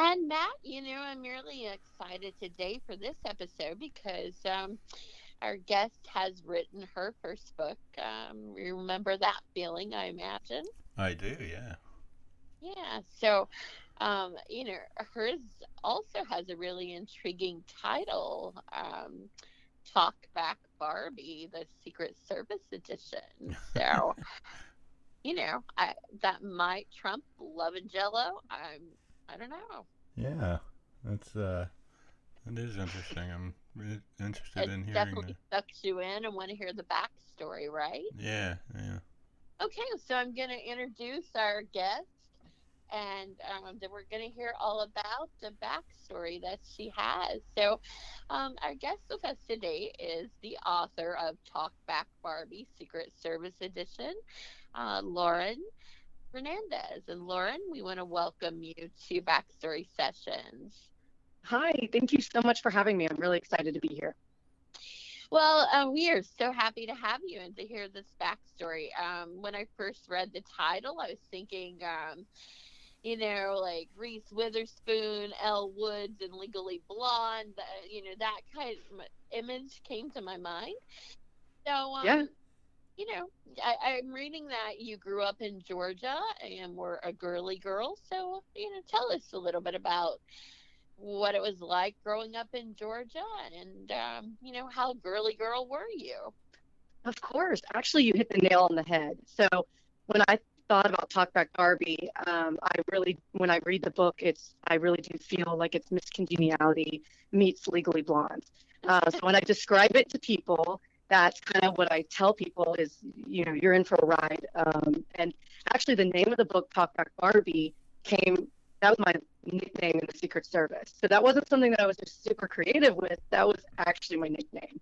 And Matt, you know, I'm really excited today for this episode because um, our guest has written her first book. Um, you remember that feeling, I imagine? I do, yeah. Yeah. So, um, you know, hers also has a really intriguing title um, Talk Back Barbie, the Secret Service edition. So, you know, I, that might trump Love and Jello. I'm, I don't know. Yeah, that's uh, it is interesting. I'm really interested It in hearing definitely that. sucks you in and want to hear the backstory, right? Yeah, yeah. Okay, so I'm going to introduce our guest, and um, then we're going to hear all about the backstory that she has. So, um, our guest with us today is the author of Talk Back Barbie Secret Service Edition, uh, Lauren Fernandez. And Lauren, we want to welcome you to Backstory Sessions. Hi, thank you so much for having me. I'm really excited to be here. Well, uh, we are so happy to have you and to hear this backstory. Um, when I first read the title, I was thinking, um, you know, like Reese Witherspoon, Elle Woods, and Legally Blonde. Uh, you know, that kind of image came to my mind. So, um, Yeah. You know, I, I'm reading that you grew up in Georgia and were a girly girl. So, you know, tell us a little bit about what it was like growing up in Georgia and, um, you know, how girly girl were you? Of course. Actually, you hit the nail on the head. So when I thought about Talkback Barbie, um, I really, when I read the book, it's I really do feel like it's Miss Congeniality meets Legally Blonde. Uh, so when I describe it to people, that's kind of what I tell people is, you know, you're in for a ride. Um, and actually, the name of the book, Talkback Barbie, came. That was my nickname in the Secret Service. So that wasn't something that I was just super creative with. That was actually my nickname.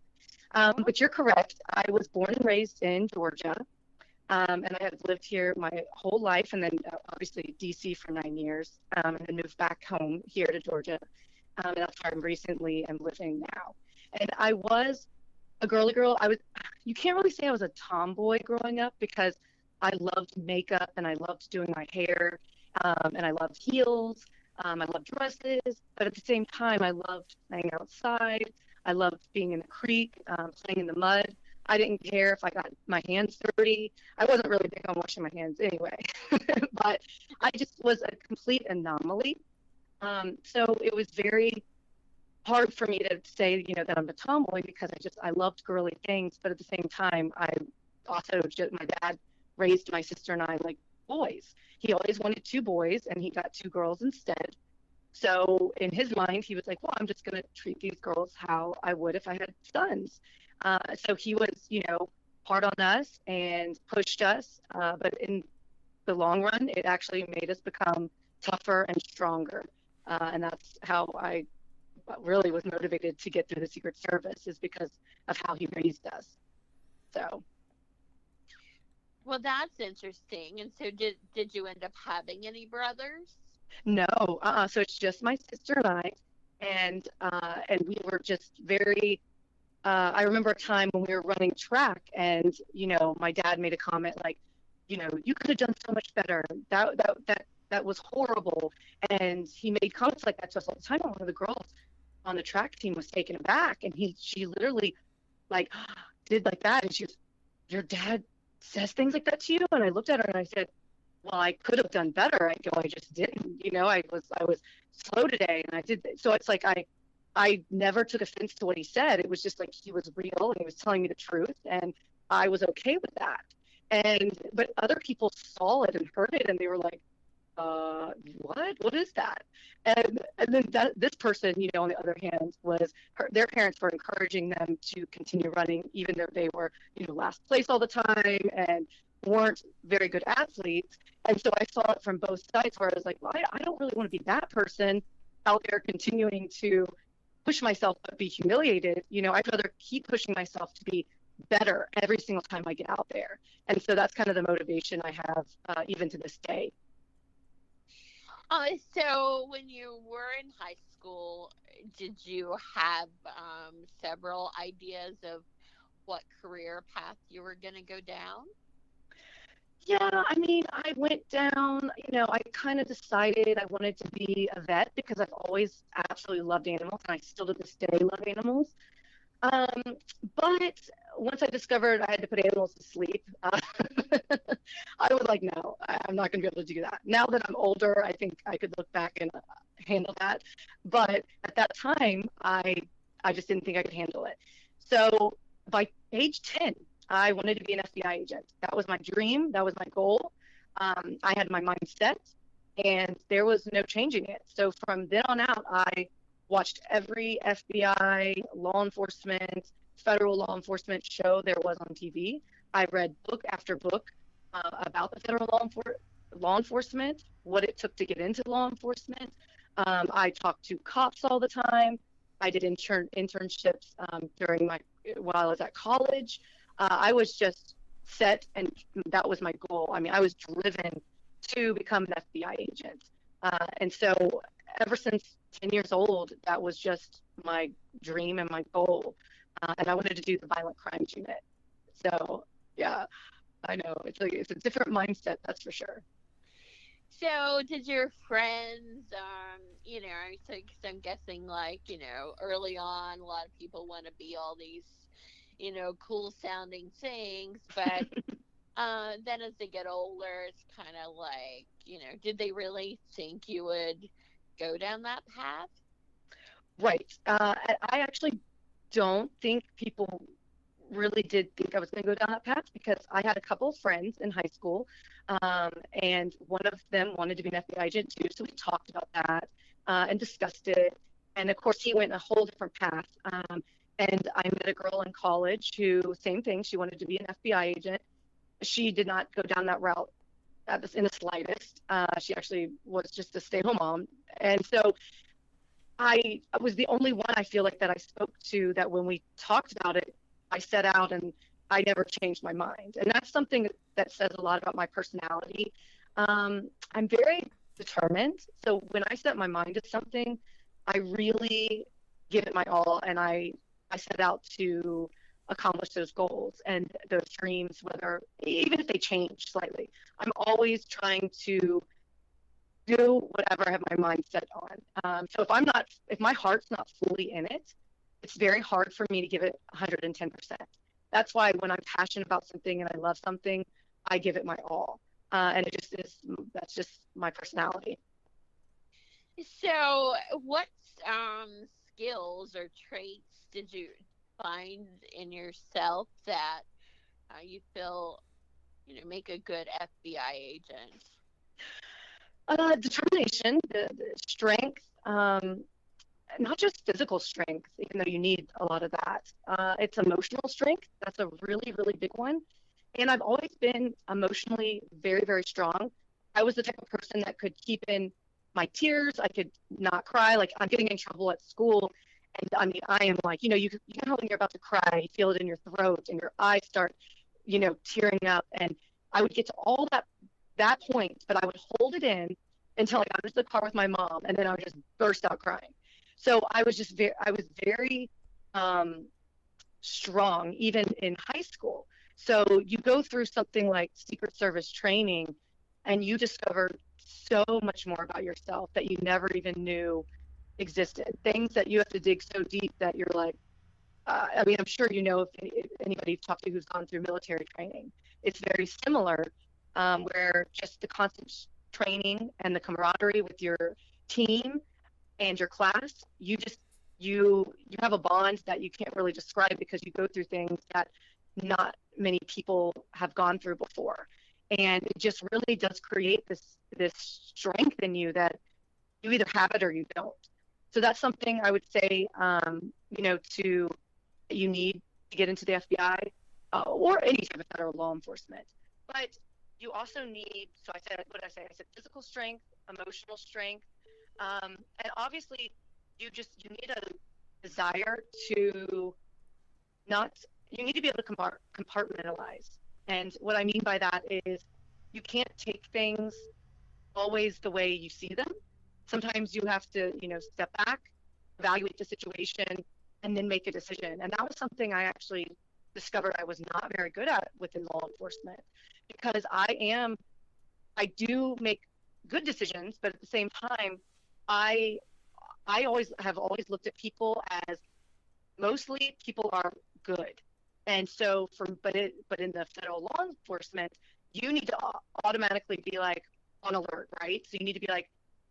Um, but you're correct. I was born and raised in Georgia, um, and I have lived here my whole life, and then uh, obviously DC for nine years, um, and then moved back home here to Georgia, um, and that's where I'm recently am living now. And I was a girly girl. I was. You can't really say I was a tomboy growing up because I loved makeup and I loved doing my hair, um, and I loved heels. Um, I loved dresses, but at the same time, I loved playing outside. I loved being in the creek, um, playing in the mud. I didn't care if I got my hands dirty. I wasn't really big on washing my hands anyway, but I just was a complete anomaly. Um, so it was very hard for me to say, you know, that I'm a tomboy because I just I loved girly things, but at the same time, I also just my dad raised my sister and I like boys. He always wanted two boys, and he got two girls instead. So in his mind, he was like, well, I'm just going to treat these girls how I would if I had sons. Uh, so he was, you know, hard on us and pushed us. Uh, but in the long run, it actually made us become tougher and stronger. Uh, and that's how I really was motivated to get through the Secret Service is because of how he raised us. So Well, that's interesting. And so, did did you end up having any brothers? No, uh-uh. So it's just my sister and I, and uh, and we were just very. Uh, I remember a time when we were running track, and you know, my dad made a comment like, you know, you could have done so much better. That that that that was horrible, and he made comments like that to us all the time. One of the girls on the track team was taken aback, and he she literally, like, did like that, and she was, your dad says things like that to you, and I looked at her and I said well, I could have done better. I go, I just didn't. You know, I was I was slow today, and I did. So it's like I I never took offense to what he said. It was just like he was real and he was telling me the truth, and I was okay with that. And but other people saw it and heard it, and they were like, uh, "What? What is that?" And and then that this person, you know, on the other hand, was her, their parents were encouraging them to continue running, even though they were, you know, last place all the time and weren't very good athletes. And so I saw it from both sides where I was like, well, I, I don't really want to be that person out there continuing to push myself but be humiliated. You know, I'd rather keep pushing myself to be better every single time I get out there. And so that's kind of the motivation I have uh, even to this day. Uh, so, when you were in high school, did you have um, several ideas of what career path you were going to go down? Yeah, I mean, I went down, you know, I kind of decided I wanted to be a vet because I've always absolutely loved animals and I still to this day love animals. Um, but once I discovered I had to put animals to sleep, uh, I was like, no, I, am not going to be able to do that. Now that I'm older, I think I could look back and uh, handle that. But at that time, I I just didn't think I could handle it. So by age 10, I wanted to be an FBI agent. That was my dream. That was my goal. Um, I had my mind set, and there was no changing it. So from then on out, I watched every FBI, law enforcement, federal law enforcement show there was on TV. I read book after book uh, about the federal law, enfor- law enforcement, what it took to get into law enforcement. Um, I talked to cops all the time. I did intern internships um, during my while I was at college. Uh, I was just set, and that was my goal. I mean, I was driven to become an FBI agent, uh, and so ever since 10 years old, that was just my dream and my goal. Uh, and I wanted to do the violent crimes unit. So, yeah, I know it's like it's a different mindset, that's for sure. So, did your friends, um, you know, so, I'm guessing like, you know, early on, a lot of people want to be all these, you know, cool sounding things, but uh, then as they get older, it's kind of like, you know, did they really think you would go down that path? Right. Uh, I actually don't think people really did think I was going to go down that path because I had a couple of friends in high school, um, and one of them wanted to be an FBI agent too. So we talked about that uh, and discussed it. And of course, he went a whole different path. Um, and I met a girl in college who, same thing, she wanted to be an FBI agent. She did not go down that route in the slightest. Uh, she actually was just a stay-at-home mom, and so I was the only one I feel like that I spoke to that when we talked about it, I set out and I never changed my mind. And that's something that says a lot about my personality. Um, I'm very determined. So when I set my mind to something, I really give it my all and I, I set out to accomplish those goals and those dreams, whether even if they change slightly. I'm always trying to do whatever I have my mind set on. Um, so if I'm not, if my heart's not fully in it, it's very hard for me to give it 110%. That's why when I'm passionate about something and I love something, I give it my all. Uh, and it just is, that's just my personality. So, what um, skills or traits did you find in yourself that uh, you feel, you know, make a good FBI agent? Uh, determination, the, the strength, um, not just physical strength, even though you need a lot of that. Uh, it's emotional strength. That's a really, really big one. And I've always been emotionally very, very strong. I was the type of person that could keep in my tears. I could not cry. Like I'm getting in trouble at school. And I mean, I am like, you know, you, you know, when you're about to cry, you feel it in your throat and your eyes start, you know, tearing up. And I would get to all that that point, but I would hold it in until I got into the car with my mom, and then I would just burst out crying. So I was just very, I was very um, strong, even in high school. So you go through something like Secret Service training, and you discover so much more about yourself that you never even knew existed. Things that you have to dig so deep that you're like, uh, I mean, I'm sure you know if anybody talked to who's gone through military training, it's very similar, um, where just the constant training and the camaraderie with your team and your class, you just you you have a bond that you can't really describe because you go through things that not many people have gone through before. And it just really does create this this strength in you that you either have it or you don't. So that's something i would say um, you know to you need to get into the fbi uh, or any type of federal law enforcement. But you also need so i said what i say? I said physical strength emotional strength um, and obviously you just you need a desire to not you need to be able to compartmentalize. And what i mean by that is you can't take things always the way you see them. Sometimes you have to you know step back evaluate the situation and then make a decision. And that was something i actually discovered i was not very good at within law enforcement because I am, I do make good decisions, but at the same time, I, I always have always looked at people as mostly people are good. And so from, but it, but in the federal law enforcement, you need to automatically be like on alert, right? So you need to be like,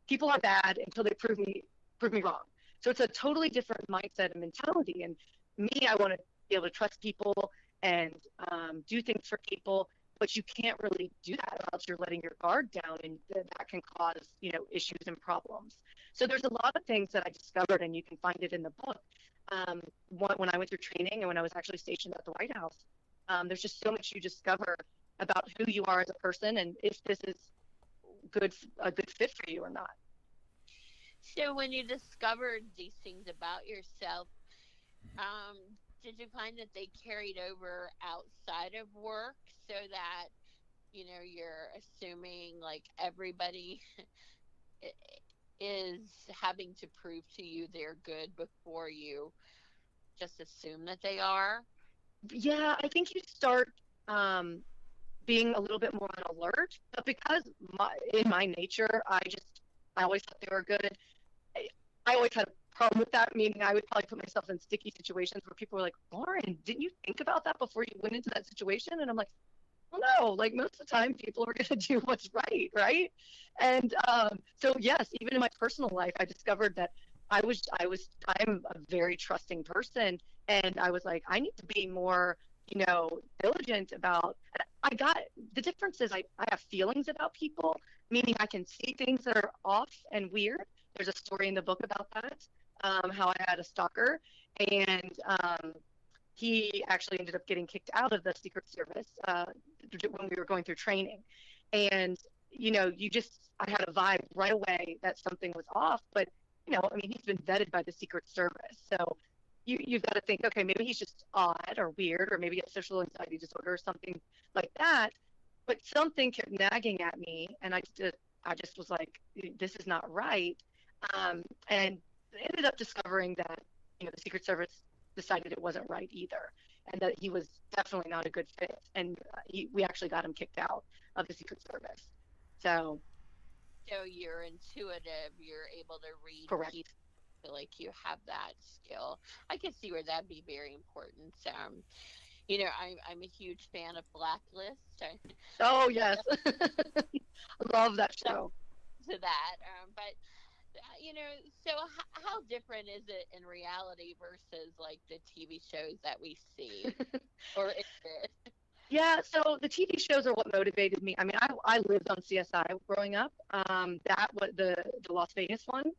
people are bad until they prove me, prove me wrong. So it's a totally different mindset and mentality. And me, I want to be able to trust people and um, do things for people, but you can't really do that else you're letting your guard down, and that can cause you know issues and problems. So there's a lot of things that I discovered, and you can find it in the book. Um, when I went through training and when I was actually stationed at the White House, um, there's just so much you discover about who you are as a person and if this is good a good fit for you or not. So when you discovered these things about yourself, um, did you find that they carried over outside of work so that you know you're assuming like everybody is having to prove to you they're good before you just assume that they are? Yeah i think you start um, being a little bit more on alert but because my, in my nature i just i always thought they were good. I, I always had problem with that, meaning I would probably put myself in sticky situations where people were like, Lauren, didn't you think about that before you went into that situation? And I'm like, well, no, like most of the time people are going to do what's right, right? And um, so, yes, even in my personal life, I discovered that I was, I was, I'm a very trusting person. And I was like, I need to be more, you know, diligent about, I got, the difference is I, I have feelings about people, meaning I can see things that are off and weird. There's a story in the book about that um, how I had a stalker, and um, he actually ended up getting kicked out of the Secret Service uh, when we were going through training. And you know, you just I had a vibe right away that something was off. But you know, I mean, he's been vetted by the Secret Service, so you you've got to think, okay, maybe he's just odd or weird, or maybe has social anxiety disorder or something like that. But something kept nagging at me, and I just I just was like, this is not right. Um, and ended up discovering that you know the Secret Service decided it wasn't right either, and that he was definitely not a good fit, and uh, he, we actually got him kicked out of the Secret Service. So. So you're intuitive. You're able to read. Correct. People. Feel like you have that skill. I can see where that'd be very important. Um, you know, I'm I'm a huge fan of Blacklist. oh yes, love that show. To that, um, but you know, so h- how different is it in reality versus like the TV shows that we see, or is it? Yeah, so the TV shows are what motivated me. I mean, I, I lived on CSI growing up. Um, that was the the Las Vegas one.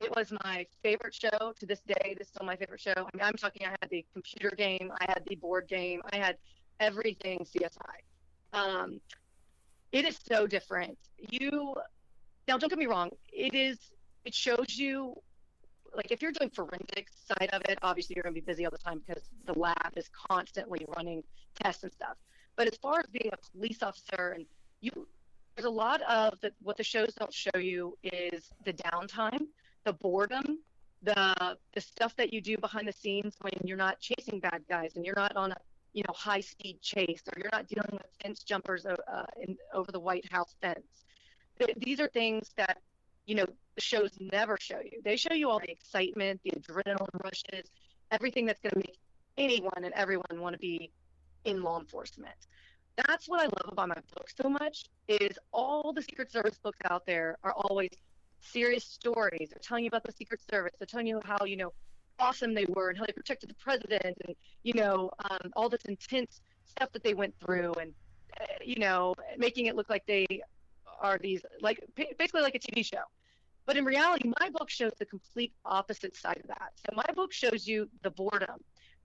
It was my favorite show to this day. This is still my favorite show. I mean, I'm talking. I had the computer game. I had the board game. I had everything CSI. Um, it is so different. You now, don't get me wrong. It is it shows you like if you're doing forensics side of it, obviously you're going to be busy all the time because the lab is constantly running tests and stuff. But as far as being a police officer, and you, there's a lot of the, what the shows don't show you is the downtime, the boredom, the the stuff that you do behind the scenes when you're not chasing bad guys and you're not on a you know high speed chase or you're not dealing with fence jumpers uh, in, over the White House fence. These are things that you know, the shows never show you. They show you all the excitement, the adrenaline rushes, everything that's going to make anyone and everyone want to be in law enforcement. That's what I love about my book so much is all the Secret Service books out there are always serious stories. They're telling you about the Secret Service. They're telling you how, you know, awesome they were and how they protected the president and, you know, um, all this intense stuff that they went through and, uh, you know, making it look like they are these like basically like a TV show. But in reality, my book shows the complete opposite side of that. So my book shows you the boredom,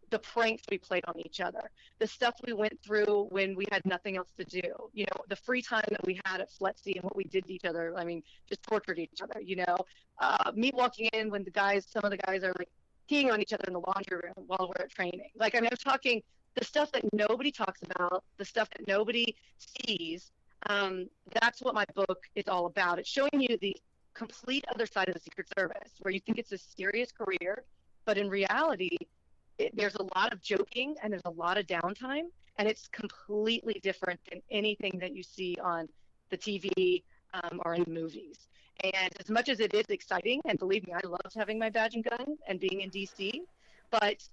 the pranks we played on each other, the stuff we went through when we had nothing else to do, you know, the free time that we had at FLETC and what we did to each other. I mean, just tortured each other, you know. Uh, me walking in when the guys, some of the guys are like peeing on each other in the laundry room while we're at training. Like, I mean, I'm talking the stuff that nobody talks about, the stuff that nobody sees, um, that's what my book is all about. It's showing you the complete other side of the Secret Service, where you think it's a serious career, but in reality, it, there's a lot of joking and there's a lot of downtime, and it's completely different than anything that you see on the TV um, or in the movies. And as much as it is exciting, and believe me, I loved having my badge and gun and being in DC, but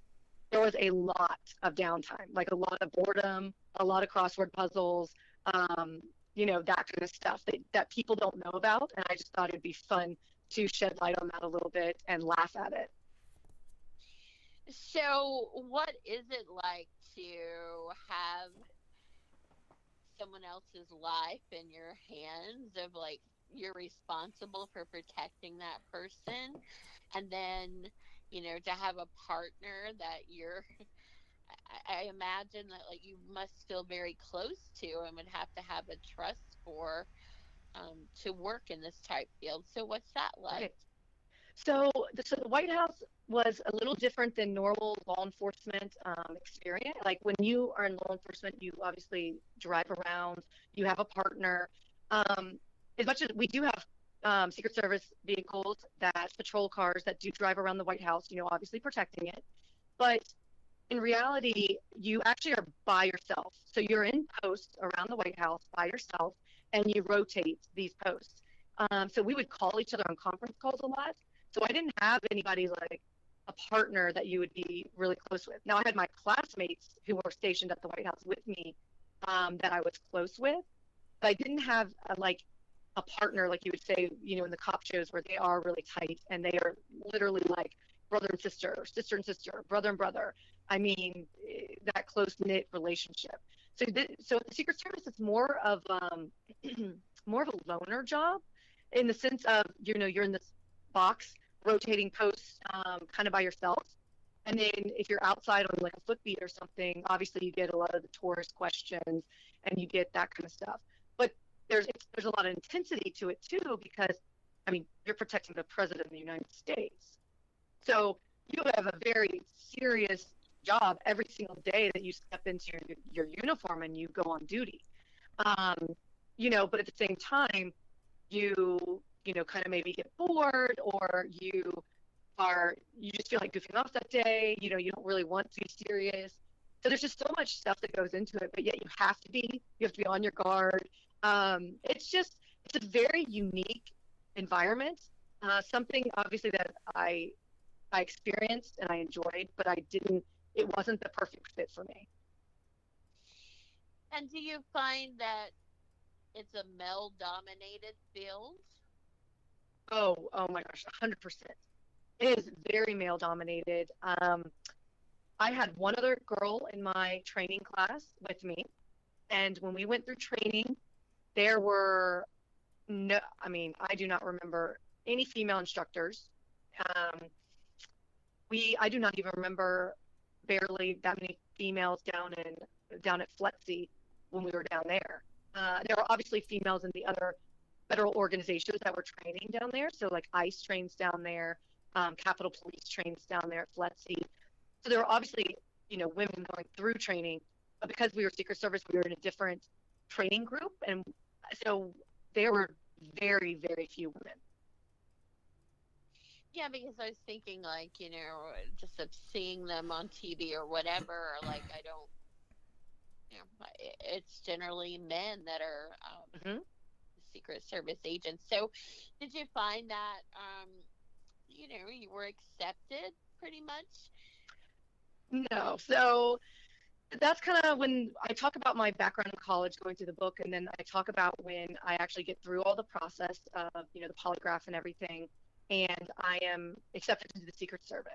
there was a lot of downtime, like a lot of boredom, a lot of crossword puzzles, um, you know, that kind of stuff that, that people don't know about. And I just thought it'd be fun to shed light on that a little bit and laugh at it. So, what is it like to have someone else's life in your hands of like you're responsible for protecting that person and then you know to have a partner that you're I, imagine that like you must feel very close to and would have to have a trust for um, to work in this type field so what's that like okay. so, the, so the white house was a little different than normal law enforcement um, experience like when you are in law enforcement you obviously drive around you have a partner um, as much as we do have um, Secret Service vehicles that patrol cars that do drive around the White House, you know, obviously protecting it. But in reality, you actually are by yourself. So you're in posts around the White House by yourself, and you rotate these posts. Um, so we would call each other on conference calls a lot. So I didn't have anybody like a partner that you would be really close with. Now I had my classmates who were stationed at the White House with me um, that I was close with, but I didn't have a, like a partner, like you would say, you know, in the cop shows where they are really tight and they are literally like brother and sister, sister and sister, brother and brother. I mean, eh, that close knit relationship. So, th- so the Secret Service is more of um, more of a loner job, in the sense of you know you're in this box rotating posts um, kind of by yourself. And then if you're outside on like a foot beat or something, obviously you get a lot of the tourist questions and you get that kind of stuff But there's there's a lot of intensity to it too because I mean you're protecting the president of the United States, so you have a very serious job every single day that you step into your, your uniform and you go on duty. Um, you know, but at the same time, you you know kind of maybe get bored or you are you just feel like goofing off that day. You know, you don't really want to be serious. So there's just so much stuff that goes into it, but yet you have to be. You have to be on your guard. Um, it's just it's a very unique environment. Uh, something obviously that I I experienced and I enjoyed, but I didn't. It wasn't the perfect fit for me. And do you find that it's a male-dominated field? Oh, oh my gosh, 100%. It is very male-dominated. Um, I had one other girl in my training class with me, and when we went through training, there were no, I mean, I do not remember any female instructors. Um, we, I do not even remember barely that many females down in down at FLETC when we were down there. Uh, there were obviously females in the other federal organizations that were training down there. So like ICE trains down there, um, Capitol Police trains down there at FLETC. So there were obviously you know women going through training, but because we were Secret Service, we were in a different training group, and so there were very, very few women. Yeah, because I was thinking, like, you know, just of seeing them on TV or whatever, or like, I don't, you know, it's generally men that are um, mm-hmm. Secret Service agents. So, did you find that, um, you know, you were accepted pretty much? No. So, that's kind of when I talk about my background in college, going through the book, and then I talk about when I actually get through all the process of, you know, the polygraph and everything, and I am accepted into the Secret Service.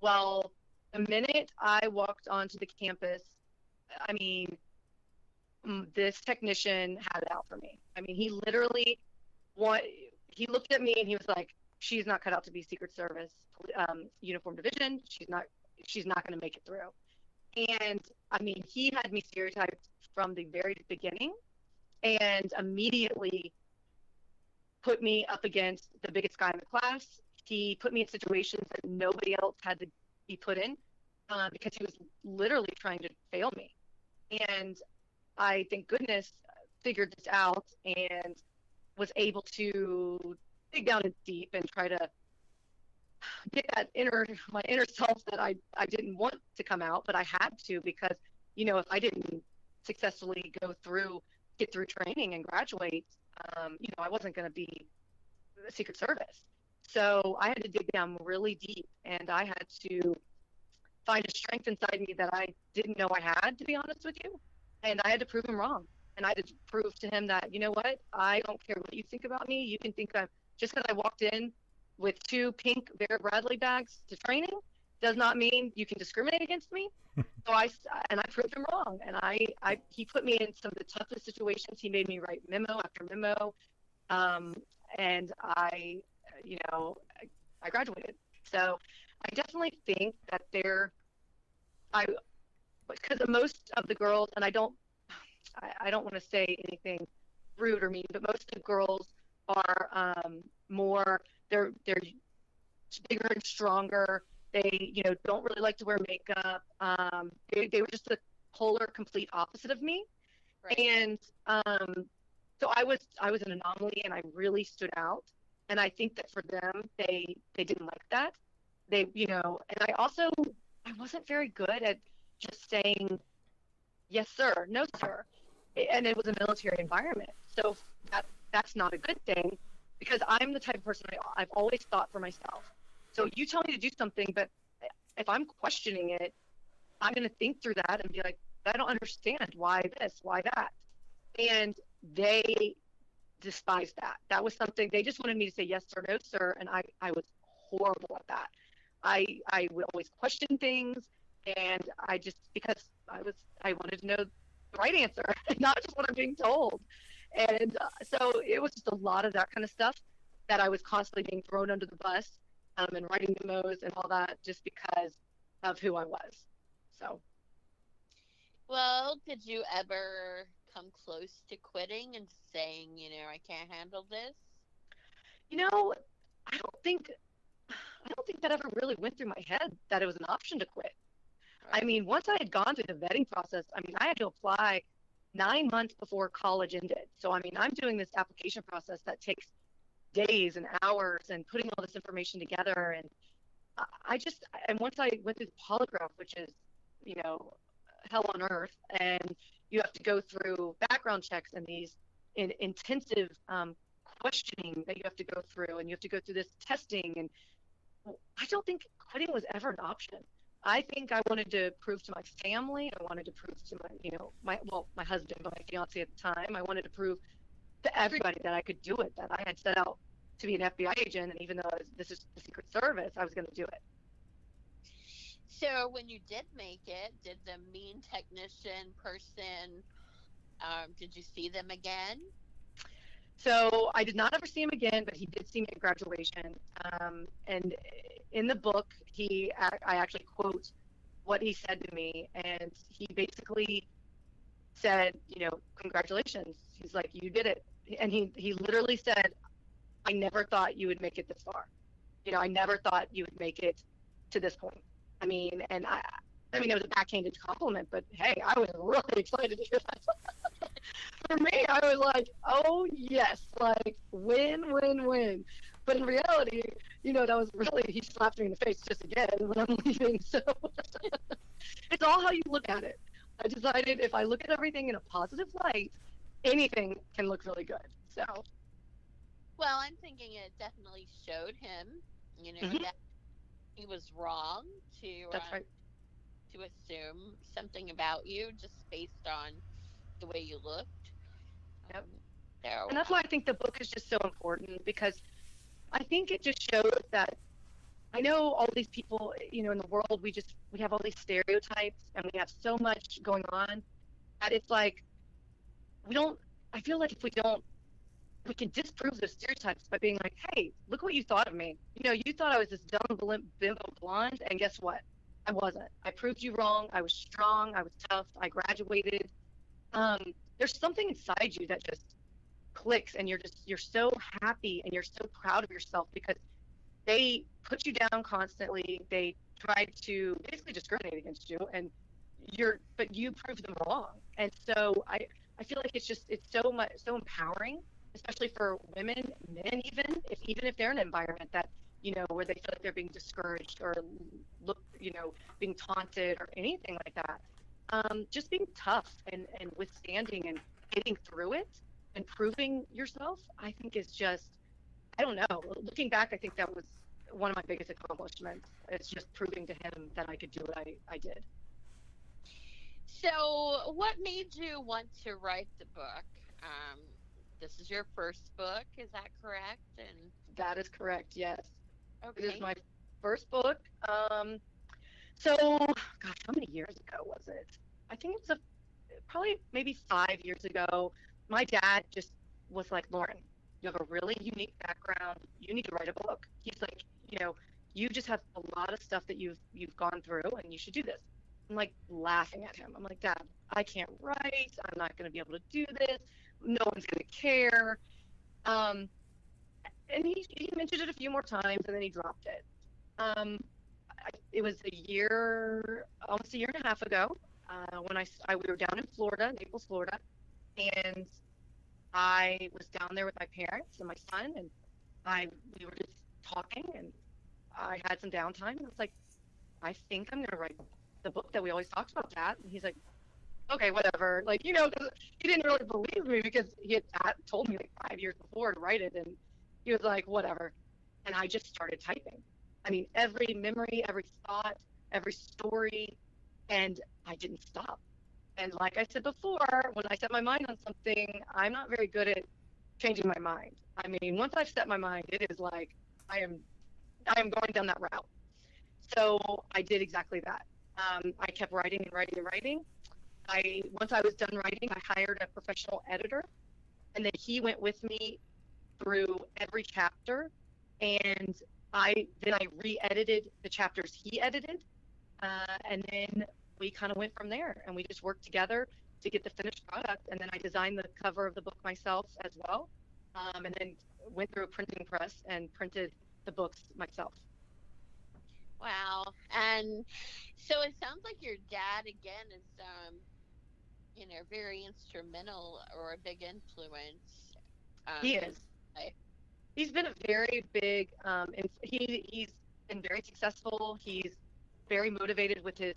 Well, the minute I walked onto the campus, I mean, this technician had it out for me. I mean, he literally, what he looked at me and he was like, "She's not cut out to be Secret Service um, uniform division. She's not. She's not going to make it through." And I mean, he had me stereotyped from the very beginning and immediately put me up against the biggest guy in the class. He put me in situations that nobody else had to be put in uh, because he was literally trying to fail me. And I, thank goodness, figured this out and was able to dig down deep and try to get that inner my inner self that I I didn't want to come out, but I had to because you know if I didn't successfully go through get through training and graduate, um, you know I wasn't going to be the Secret Service. So I had to dig down really deep, and I had to find a strength inside me that I didn't know I had, to be honest with you. And I had to prove him wrong. And I had to prove to him that, you know what, I don't care what you think about me. You can think I'm just because I walked in with two pink Vera Bradley bags to training does not mean you can discriminate against me. so I and I proved him wrong, and I, I he put me in some of the toughest situations. He made me write memo after memo, um, and I, you know, I, I graduated. So I definitely think that there, I, because most of the girls, and I don't, I, I don't want to say anything rude or mean, but most of the girls are um, more they're they're bigger and stronger. They you know don't really like to wear makeup. Um, they they were just the polar complete opposite of me, right. and um, so I was I was an anomaly, and I really stood out. And I think that for them, they they didn't like that. They you know, and I also I wasn't very good at just saying yes sir, no sir, and it was a military environment, so that that's not a good thing because I'm the type of person I, I've always thought for myself. So you tell me to do something, but if I'm questioning it, I'm going to think through that and be like, I don't understand why this, why that. And they despised that. That was something they just wanted me to say yes or no, sir. And I, I was horrible at that. I, I would always question things. And I just, because I was, I wanted to know the right answer, not just what I'm being told. And uh, so it was just a lot of that kind of stuff that I was constantly being thrown under the bus um, and writing memos and all that just because of who I was. So. Well, did you ever come close to quitting and saying, you know, I can't handle this? You know, I don't think I don't think that ever really went through my head that it was an option to quit. Right. I mean, once I had gone through the vetting process, I mean, I had to apply nine months before college ended. So, I mean, I'm doing this application process that takes days and hours and putting all this information together. And I just, and once I went through the polygraph, which is, you know, hell on earth, and you have to go through background checks and these in, intensive um, questioning that you have to go through, and you have to go through this testing. And I don't think quitting was ever an option. I think I wanted to prove to my family, I wanted to prove to my, you know, my well, my husband, but my fiance at the time, I wanted to prove to everybody that I could do it, that I had set out to be an FBI agent, and even though was, this is the Secret Service, I was going to do it. So when you did make it, did the mean technician person, um, did you see them again? So I did not ever see him again, but he did see me at graduation. Um, and in the book, he I actually quote what he said to me, and he basically said, you know, congratulations. He's like, you did it, and he he literally said, I never thought you would make it this far. You know, I never thought you would make it to this point. I mean, and I. I mean, it was a backhanded compliment, but hey, I was really excited to hear that. For me, I was like, oh, yes, like win, win, win. But in reality, you know, that was really, he slapped me in the face just again when I'm leaving. So it's all how you look at it. I decided if I look at everything in a positive light, anything can look really good. So. Well, I'm thinking it definitely showed him, you know, mm-hmm. that he was wrong to That's uh, right. to assume something about you just based on the way you looked. Yep. Um, so, and that's why I think the book is just so important because I think it just shows that I know all these people, you know, in the world, we just we have all these stereotypes and we have so much going on that it's like we don't. I feel like if we don't, we can disprove those stereotypes by being like, hey, look what you thought of me. You know, you thought I was this dumb bimbo blonde, and guess what? I wasn't. I proved you wrong. I was strong. I was tough. I graduated. Um, there's something inside you that just clicks and you're just you're so happy and you're so proud of yourself because they put you down constantly they try to basically discriminate against you and you're but you prove them wrong and so i i feel like it's just it's so much so empowering especially for women men even if even if they're in an environment that you know, where they feel like they're being discouraged or look, you know, being taunted or anything like that. Um, just being tough and, and withstanding and getting through it and proving yourself, I think is just, I don't know. Looking back, I think that was one of my biggest accomplishments. It's just proving to him that I could do what I, I did. So, what made you want to write the book? Um, this is your first book, is that correct? And that is correct. Yes. Okay. It is my first book. Um, so, gosh, how many years ago was it? I think it was a, probably maybe five years ago. My dad just was like, Lauren, you have a really unique background. You need to write a book. He's like, you know, you just have a lot of stuff that you've you've gone through, and you should do this. I'm like laughing at him. I'm like, Dad, I can't write. I'm not going to be able to do this. No one's going to care. Um, and he, he mentioned it a few more times, and then he dropped it. Um, I, it was a year, almost a year and a half ago, uh, when I, I we were down in Florida, Naples, Florida, and I was down there with my parents and my son, and I we were just talking, and I had some downtime. And I was like, I think I'm gonna write the book that we always talked about, Dad. And he's like, okay, whatever. Like, you know, he didn't really believe me because he had told me like five years before to write it, and he was like, whatever. And I just started typing. I mean, every memory, every thought, every story, and I didn't stop. And like I said before, when I set my mind on something, I'm not very good at changing my mind. I mean, once I've set my mind, it is like I am, I am going down that route. So I did exactly that. Um, I kept writing and writing and writing. I once I was done writing, I hired a professional editor, and then he went with me through every chapter, and I then I re-edited the chapters he edited, uh, and then we kind of went from there, and we just worked together to get the finished product, and then I designed the cover of the book myself as well, um, and then went through a printing press and printed the books myself. Wow. And so it sounds like your dad again is um you know very instrumental or a big influence. Um, he is. He's been a very big um he he's been very successful. He's very motivated with his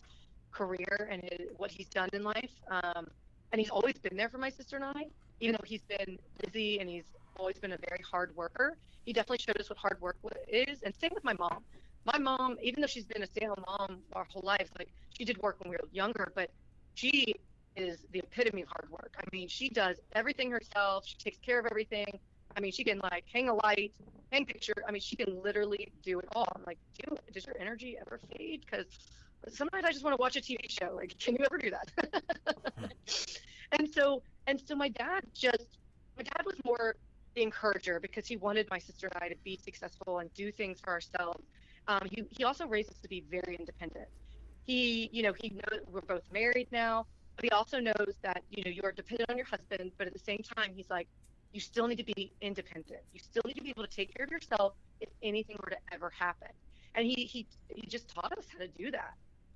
career and his, what he's done in life. Um and he's always been there for my sister and I, even though he's been busy and he's always been a very hard worker. He definitely showed us what hard work is, and same with my mom my mom, even though she's been a stay-at-home mom our whole life, like she did work when we were younger, but she is the epitome of hard work. I mean, she does everything herself. She takes care of everything. I mean, she can like hang a light, hang picture. I mean, she can literally do it all. I'm like, do does your energy ever fade? Because sometimes I just want to watch a TV show. Like, can you ever do that? and so, and so my dad just, my dad was more the encourager because he wanted my sister and I to be successful and do things for ourselves um, he, he also raised us to be very independent. He, you know, he knows we're both married now, but he also knows that, you know, you are dependent on your husband, but at the same time, he's like, you still need to be independent. You still need to be able to take care of yourself if anything were to ever happen. And he, he, he just taught us how to do that.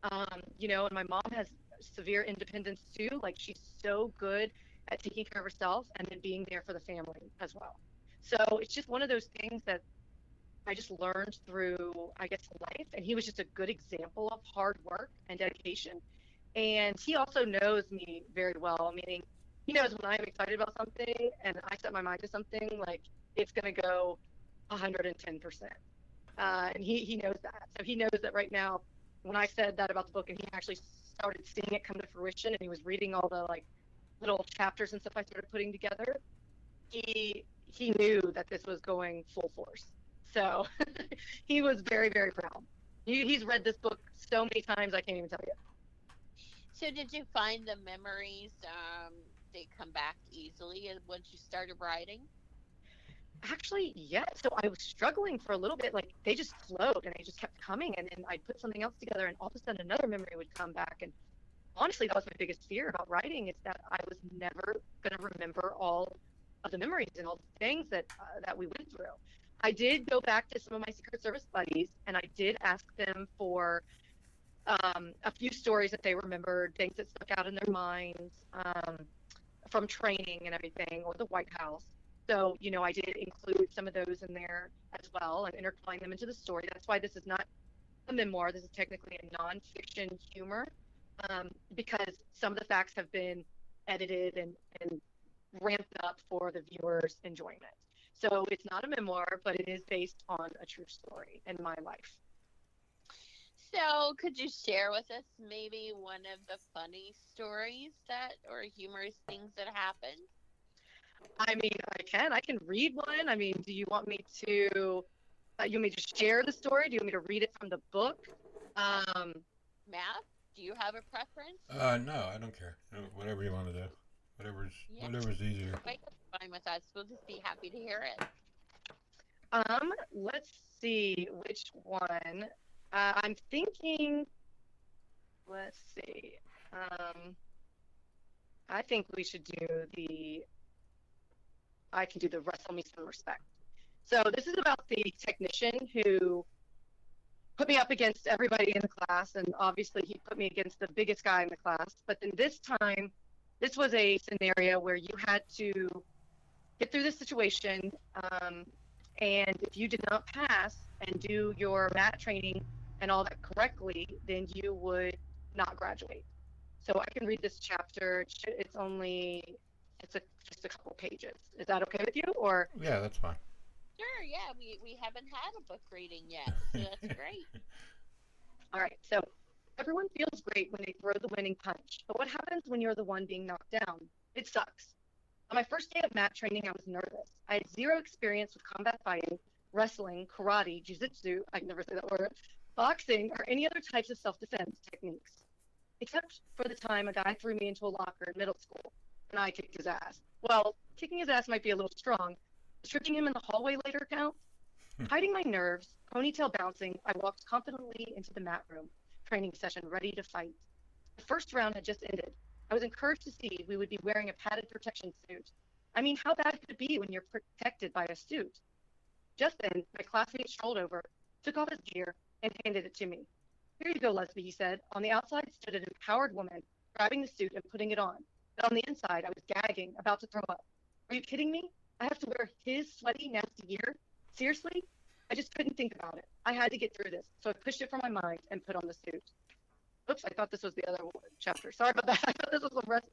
Um, you know, and my mom has severe independence too. Like she's so good at taking care of herself and then being there for the family as well. So it's just one of those things that I just learned through, I guess, life. And he was just a good example of hard work and dedication. And he also knows me very well, meaning he knows when I'm excited about something and I set my mind to something, like it's going to go 110%. Uh, and he, he knows that. So he knows that right now, when I said that about the book and he actually started seeing it come to fruition and he was reading all the like little chapters and stuff I started putting together, he he knew that this was going full force. So he was very, very proud. He, he's read this book so many times, I can't even tell you. So, did you find the memories um, they come back easily once you started writing? Actually, yeah. So I was struggling for a little bit. Like they just flowed, and they just kept coming, and then I'd put something else together, and all of a sudden another memory would come back. And honestly, that was my biggest fear about writing is that I was never going to remember all of the memories and all the things that uh, that we went through. I did go back to some of my Secret Service buddies and I did ask them for um, a few stories that they remembered, things that stuck out in their minds um, from training and everything, or the White House. So, you know, I did include some of those in there as well and intertwine them into the story. That's why this is not a memoir. This is technically a nonfiction humor um, because some of the facts have been edited and, and ramped up for the viewer's enjoyment. So it's not a memoir, but it is based on a true story in my life. So, could you share with us maybe one of the funny stories that or humorous things that happened? I mean, I can. I can read one. I mean, do you want me to? Uh, you want me to share the story? Do you want me to read it from the book? Um, Matt, do you have a preference? Uh, no, I don't care. Uh, Whatever you want to do. Whatever's Yeah. whatever's easier. Right, that's fine with us. We'll just be happy to hear it. um, let's see which one. Uh, I'm thinking. Let's see. Um, I think we should do the. I can do the wrestle me some respect. So this is about the technician who put me up against everybody in the class, and obviously he put me against the biggest guy in the class. But then this time, this was a scenario where you had to get through the situation, um, and if you did not pass and do your mat training and all that correctly, then you would not graduate. So I can read this chapter. It's only it's a, just a couple pages. Is that okay with you? Or Yeah, that's fine. Sure, yeah, we, we haven't had a book reading yet, so that's great. all right. So everyone feels great when they throw the winning punch, but what happens when you're the one being knocked down? It sucks. On my first day of mat training, I was nervous. I had zero experience with combat fighting, wrestling, karate, jiu-jitsu, I can never say that word, boxing, or any other types of self-defense techniques. Except for the time a guy threw me into a locker in middle school, and I kicked his ass. Well, kicking his ass might be a little strong. but Tripping him in the hallway later counts. Hmm. Hiding my nerves, ponytail bouncing, I walked confidently into the mat room, training session ready to fight. The first round had just ended. I was encouraged to see we would be wearing a padded protection suit. I mean, how bad could it be when you're protected by a suit? Just then, my classmate strolled over, took off his gear, and handed it to me. Here you go, Leslie, he said. On the outside stood an empowered woman, grabbing the suit and putting it on. But on the inside, I was gagging, about to throw up. Are you kidding me? I have to wear his sweaty, nasty gear? Seriously? I just couldn't think about it. I had to get through this, so I pushed it from my mind and put on the suit. Oops, I thought this was the other chapter. Sorry about that. I thought this was the rest.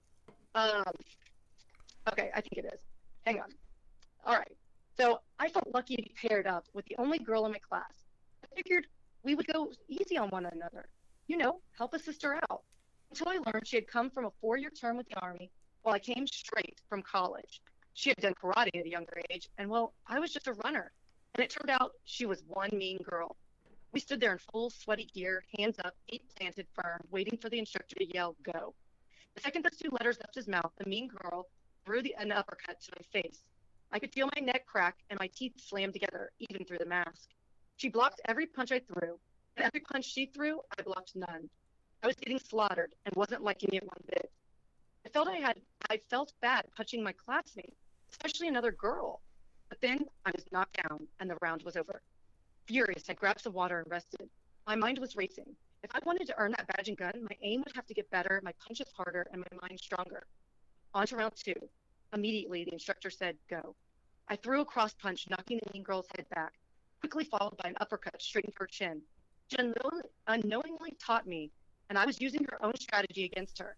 Um, okay, I think it is. Hang on. All right. So I felt lucky to be paired up with the only girl in my class. I figured we would go easy on one another. You know, help a sister out. Until I learned she had come from a four year term with the Army, while I came straight from college. She had done karate at a younger age, and well, I was just a runner. And it turned out she was one mean girl. We stood there in full sweaty gear, hands up, feet planted firm, waiting for the instructor to yell, go. The second those two letters left his mouth, the mean girl threw the, an uppercut to my face. I could feel my neck crack and my teeth slam together, even through the mask. She blocked every punch I threw, and every punch she threw, I blocked none. I was getting slaughtered and wasn't liking it one bit. I felt I had I felt bad punching my classmate, especially another girl. But then I was knocked down and the round was over. Furious, I grabbed some water and rested. My mind was racing. If I wanted to earn that badge and gun, my aim would have to get better, my punches harder, and my mind stronger. On to round two. Immediately, the instructor said, Go. I threw a cross punch, knocking the mean girl's head back, quickly followed by an uppercut straight into her chin. Unknown- unknowingly taught me, and I was using her own strategy against her.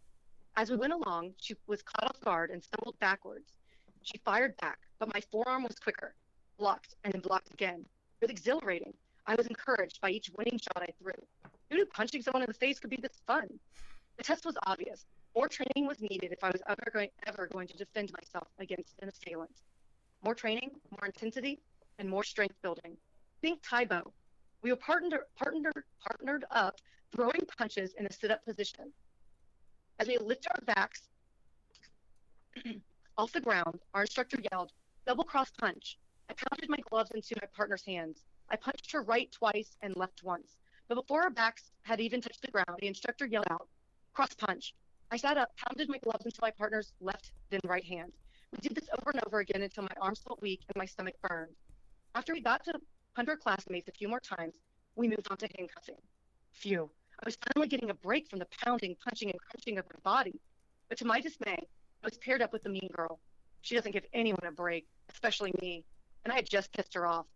As we went along, she was caught off guard and stumbled backwards. She fired back, but my forearm was quicker, blocked, and then blocked again. It was exhilarating. I was encouraged by each winning shot I threw. Who knew punching someone in the face could be this fun? The test was obvious. More training was needed if I was ever going, ever going to defend myself against an assailant. More training, more intensity, and more strength building. Think Tae Bo. We were partnered, partnered, partnered up, throwing punches in a sit-up position. As we lifted our backs off the ground, our instructor yelled, double cross punch. I pounded my gloves into my partner's hands. I punched her right twice and left once. But before our backs had even touched the ground, the instructor yelled out, cross punch. I sat up, pounded my gloves into my partner's left, then right hand. We did this over and over again until my arms felt weak and my stomach burned. After we got to punch our classmates a few more times, we moved on to handcuffing. Phew. I was finally getting a break from the pounding, punching, and crunching of my body. But to my dismay, I was paired up with the mean girl. She doesn't give anyone a break, especially me, and I had just pissed her off.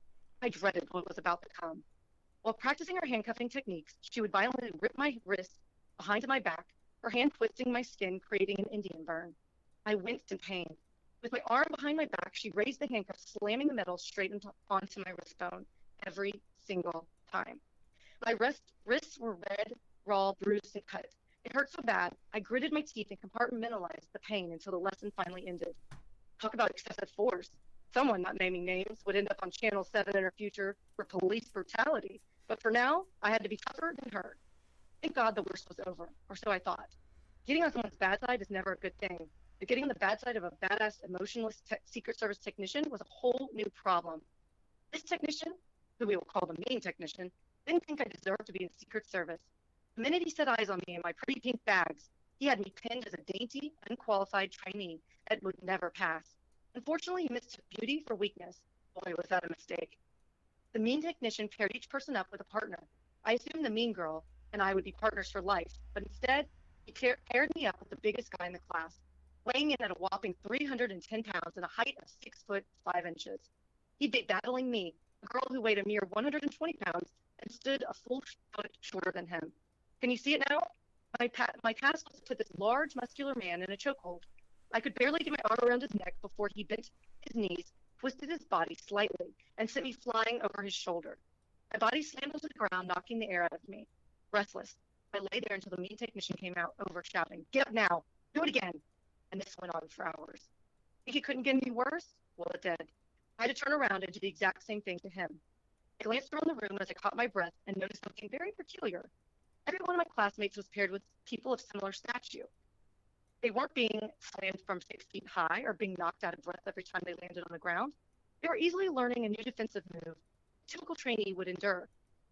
I dreaded what was about to come. While practicing her handcuffing techniques, she would violently rip my wrist behind my back, her hand twisting my skin, creating an Indian burn. I winced in pain. With my arm behind my back, she raised the handcuff, slamming the metal straight into, onto my wrist bone every single time. My wrist, wrists were red, raw, bruised, and cut. It hurt so bad, I gritted my teeth and compartmentalized the pain until the lesson finally ended. Talk about excessive force. Someone, not naming names, would end up on Channel 7 in her future for police brutality. But for now, I had to be tougher than her. Thank God the worst was over, or so I thought. Getting on someone's bad side is never a good thing, but getting on the bad side of a badass, emotionless te- Secret Service technician was a whole new problem. This technician, who we will call the main technician, didn't think I deserved to be in Secret Service. The minute he set eyes on me in my pretty pink bags, he had me pinned as a dainty, unqualified trainee that would never pass. Unfortunately, he mistook beauty for weakness. Boy, was that a mistake. The mean technician paired each person up with a partner. I assumed the mean girl and I would be partners for life, but instead, he paired me up with the biggest guy in the class, weighing in at a whopping 310 pounds and a height of 6 foot 5 inches. He'd be battling me, a girl who weighed a mere 120 pounds and stood a full foot shorter than him. Can you see it now? My, pa- my task was to put this large, muscular man in a chokehold. I could barely get my arm around his neck before he bent his knees, twisted his body slightly, and sent me flying over his shoulder. My body slammed onto the ground, knocking the air out of me. Breathless, I lay there until the mean technician came out, over shouting, Get up now! Do it again! And this went on for hours. Think it couldn't get any worse? Well, it did. I had to turn around and do the exact same thing to him. I glanced around the room as I caught my breath and noticed something very peculiar. Every one of my classmates was paired with people of similar stature. They weren't being slammed from six feet high or being knocked out of breath every time they landed on the ground. They were easily learning a new defensive move a typical trainee would endure,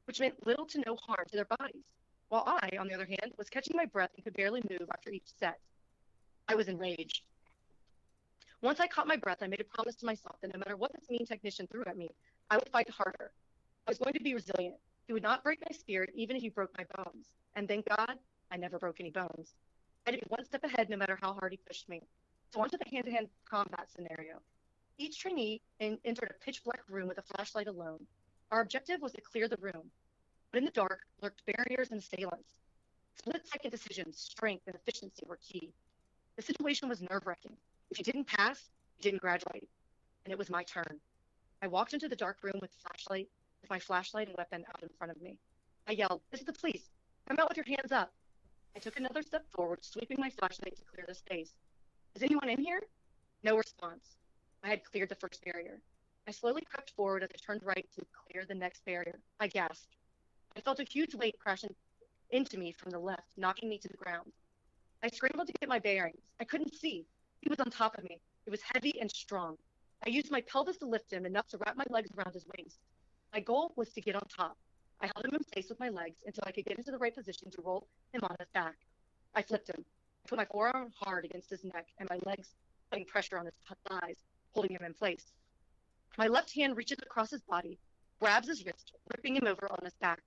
which meant little to no harm to their bodies. While I, on the other hand, was catching my breath and could barely move after each set. I was enraged. Once I caught my breath, I made a promise to myself that no matter what this mean technician threw at me, I would fight harder. I was going to be resilient. He would not break my spirit even if he broke my bones. And thank God, I never broke any bones. I had to be one step ahead no matter how hard he pushed me. So onto the hand-to-hand combat scenario. Each trainee in, entered a pitch-black room with a flashlight alone. Our objective was to clear the room, but in the dark lurked barriers and assailants. Split-second decisions, strength, and efficiency were key. The situation was nerve-wracking. If you didn't pass, you didn't graduate, and it was my turn. I walked into the dark room with flashlight, with my flashlight and weapon out in front of me. I yelled, "This is the police! Come out with your hands up!" I took another step forward, sweeping my flashlight to clear the space. Is anyone in here? No response. I had cleared the first barrier. I slowly crept forward as I turned right to clear the next barrier. I gasped. I felt a huge weight crashing into me from the left, knocking me to the ground. I scrambled to get my bearings. I couldn't see. He was on top of me. It was heavy and strong. I used my pelvis to lift him enough to wrap my legs around his waist. My goal was to get on top. I held him in place with my legs until I could get into the right position to roll him on his back. I flipped him. I put my forearm hard against his neck and my legs putting pressure on his thighs, holding him in place. My left hand reaches across his body, grabs his wrist, ripping him over on his back.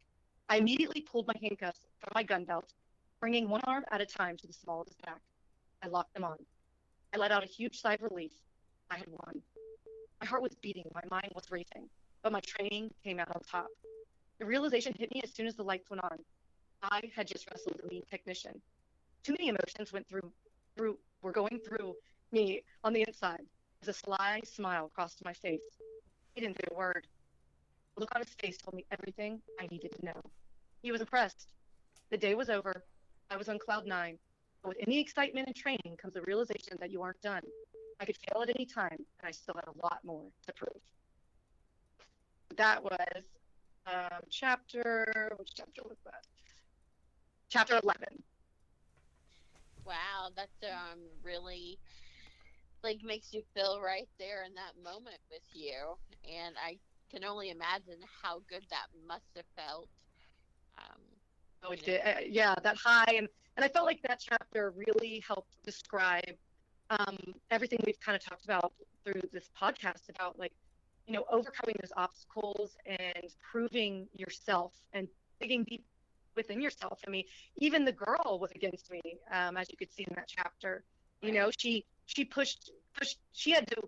I immediately pulled my handcuffs from my gun belt, bringing one arm at a time to the small of his back. I locked them on. I let out a huge sigh of relief. I had won. My heart was beating, my mind was racing, but my training came out on top. The realization hit me as soon as the lights went on. I had just wrestled the mean technician. Too many emotions went through, through, were going through me on the inside as a sly smile crossed my face. He didn't say a word. The look on his face told me everything I needed to know. He was impressed. The day was over. I was on cloud nine. But with any excitement and training comes the realization that you aren't done. I could fail at any time, and I still had a lot more to prove. That was um, chapter, which chapter was that? Chapter 11. Wow, that's um really like makes you feel right there in that moment with you, and I can only imagine how good that must have felt. It did. Uh, yeah, that high, and and I felt like that chapter really helped describe um, everything we've kind of talked about through this podcast about like you know overcoming those obstacles and proving yourself and digging deep within yourself. I mean, even the girl was against me, um, as you could see in that chapter. You know, she she pushed pushed she had to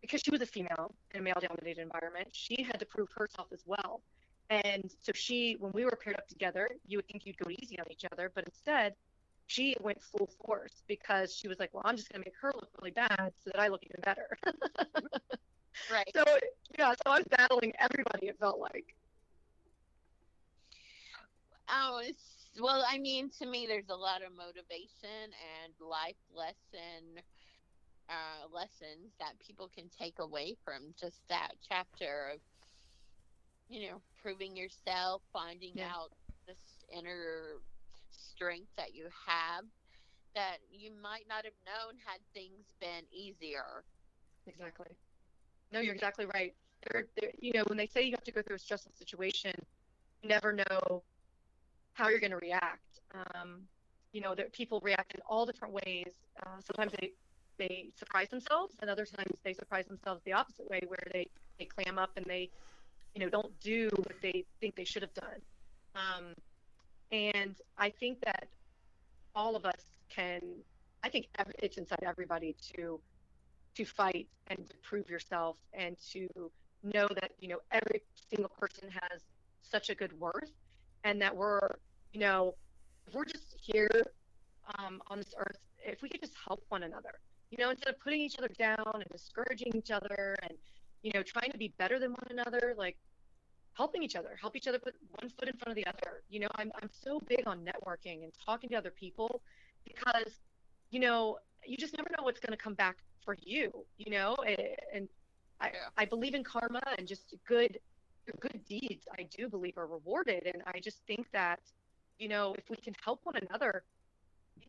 because she was a female in a male dominated environment she had to prove herself as well and so she when we were paired up together you would think you'd go easy on each other but instead she went full force because she was like well i'm just going to make her look really bad so that i look even better. Right. So yeah so i was battling everybody it felt like. Oh well i mean to me there's a lot of motivation and life lesson uh, lessons that people can take away from just that chapter of you know proving yourself finding Yeah. out this inner strength that you have that you might not have known had things been easier Exactly. No, you're exactly right. There, there, you know, when they say you have to go through a stressful situation, you never know how you're going to react. Um, you know, that people react in all different ways. Uh, sometimes they they surprise themselves, and other times they surprise themselves the opposite way, where they they clam up and they, you know, don't do what they think they should have done. Um, and I think that all of us can. I think it's inside everybody to to fight and to prove yourself and to know that you know every single person has such a good worth and that we're you know if we're just here um, on this earth if we could just help one another you know instead of putting each other down and discouraging each other and you know trying to be better than one another like helping each other help each other put one foot in front of the other. You know i'm, I'm so big on networking and talking to other people because you know you just never know what's going to come back for you you know? A- and I, Yeah. I believe in karma and just good good deeds i do believe are rewarded. And i just think that you know if we can help one another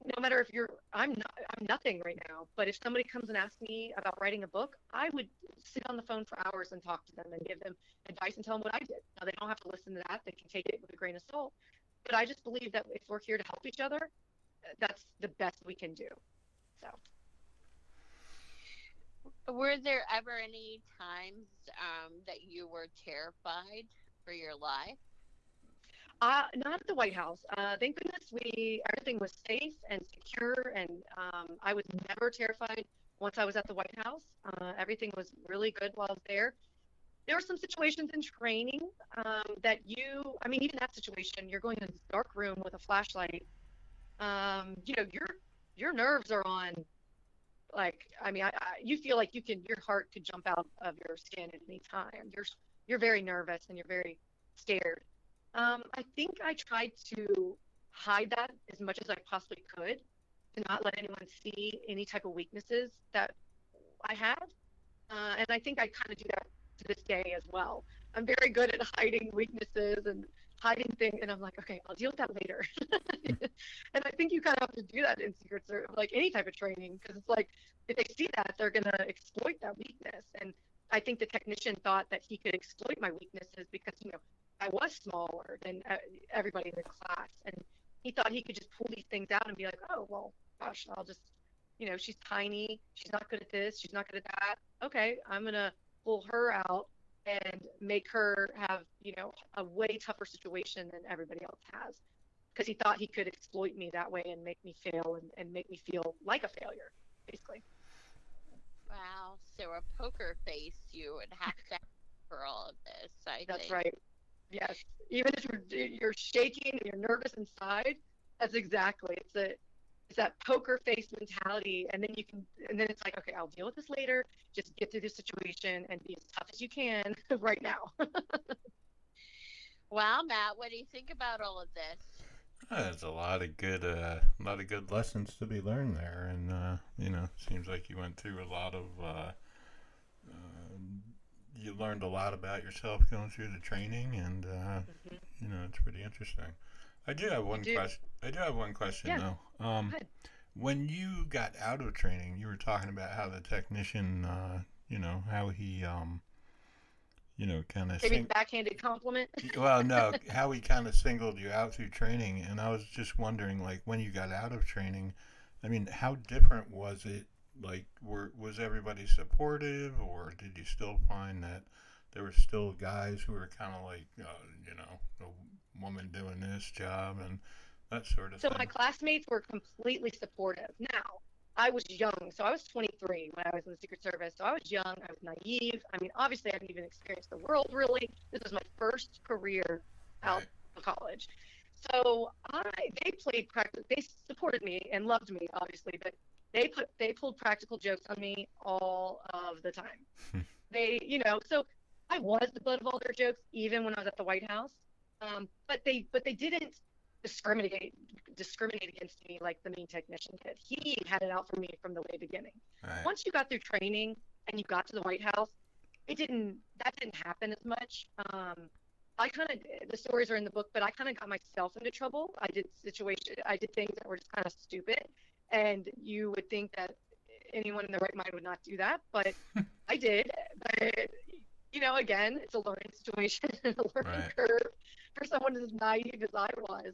no matter if you're i'm not i'm nothing right now but if somebody comes and asks me about writing a book i would sit on the phone for hours and talk to them and give them advice and tell them what i did. Now they don't have to listen to that. They can take it with a grain of salt. But i just believe that if we're here to help each other that's the best we can do. So. Were there ever any times um, that you were terrified for your life? Uh, not at the White House. Uh, thank goodness we everything was safe and secure, and um, I was never terrified once I was at the White House. Uh, everything was really good while I was there. There were some situations in training um, that you, I mean, even that situation, you're going in this dark room with a flashlight. Um, you know, your your nerves are on. Like, I mean, I, I, you feel like you can, your heart could jump out of your skin at any time. You're you're very nervous and you're very scared. Um, I think I tried to hide that as much as I possibly could, to not let anyone see any type of weaknesses that I had. Uh, and I think I kind of do that to this day as well. I'm very good at hiding weaknesses and hiding things, and I'm like, okay, I'll deal with that later. and I think you kind of have to do that in Secret Service, like any type of training, because it's like if they see that, they're gonna exploit that weakness. And I think the technician thought that he could exploit my weaknesses because you know I was smaller than uh, everybody in the class, and he thought he could just pull these things out and be like, oh well, gosh, I'll just, you know, she's tiny, she's not good at this, she's not good at that. Okay, I'm gonna pull her out and make her have, you know, a way tougher situation than everybody else has, because he thought he could exploit me that way and make me fail and, and make me feel like a failure, basically. Wow. So a poker face you would have to have for all of this. I That's think. right. Yes. Even if you're you're shaking and you're nervous inside, that's exactly. It's a it's that poker face mentality, and then you can, and then it's like, okay, I'll deal with this later. Just get through this situation and be as tough as you can right now. Wow, Matt, what do you think about all of this? There's a lot of good, uh, a lot of good lessons to be learned there, and uh, you know, seems like you went through a lot of. Uh, uh, you learned a lot about yourself going through the training, and uh, you know, it's pretty interesting. I do have one do. question. I do have one question Yeah. though. Um, when you got out of training, you were talking about how the technician, uh, you know, how he, um, you know, kind of Maybe a backhanded compliment. well, no, how he kind of singled you out through training, and I was just wondering, like, when you got out of training, I mean, how different was it? Like, were was everybody supportive, or did you still find that there were still guys who were kind of like, uh, you know, a woman doing this job and that sort of So thing? my classmates were completely supportive. Now, I was young, so I was 23 when I was in the Secret Service. So I was young, I was naive. I mean, obviously, I hadn't even experienced the world really. This was my first career out Right. of college. So I, they played practice. They supported me and loved me, obviously, but they put they pulled practical jokes on me all of the time. they, you know, so I was the butt of all their jokes, even when I was at the White House. Um, but they but they didn't discriminate discriminate against me like the main technician did. He had it out for me from the way beginning. Right. Once you got through training and you got to the White House, it didn't that didn't happen as much. Um, I kind of the stories are in the book, but I kind of got myself into trouble. I did situation I did things that were just kind of stupid, and you would think that anyone in the right mind would not do that, but I did. But you know, again, it's a learning situation and a learning Right. curve for someone as naive as I was.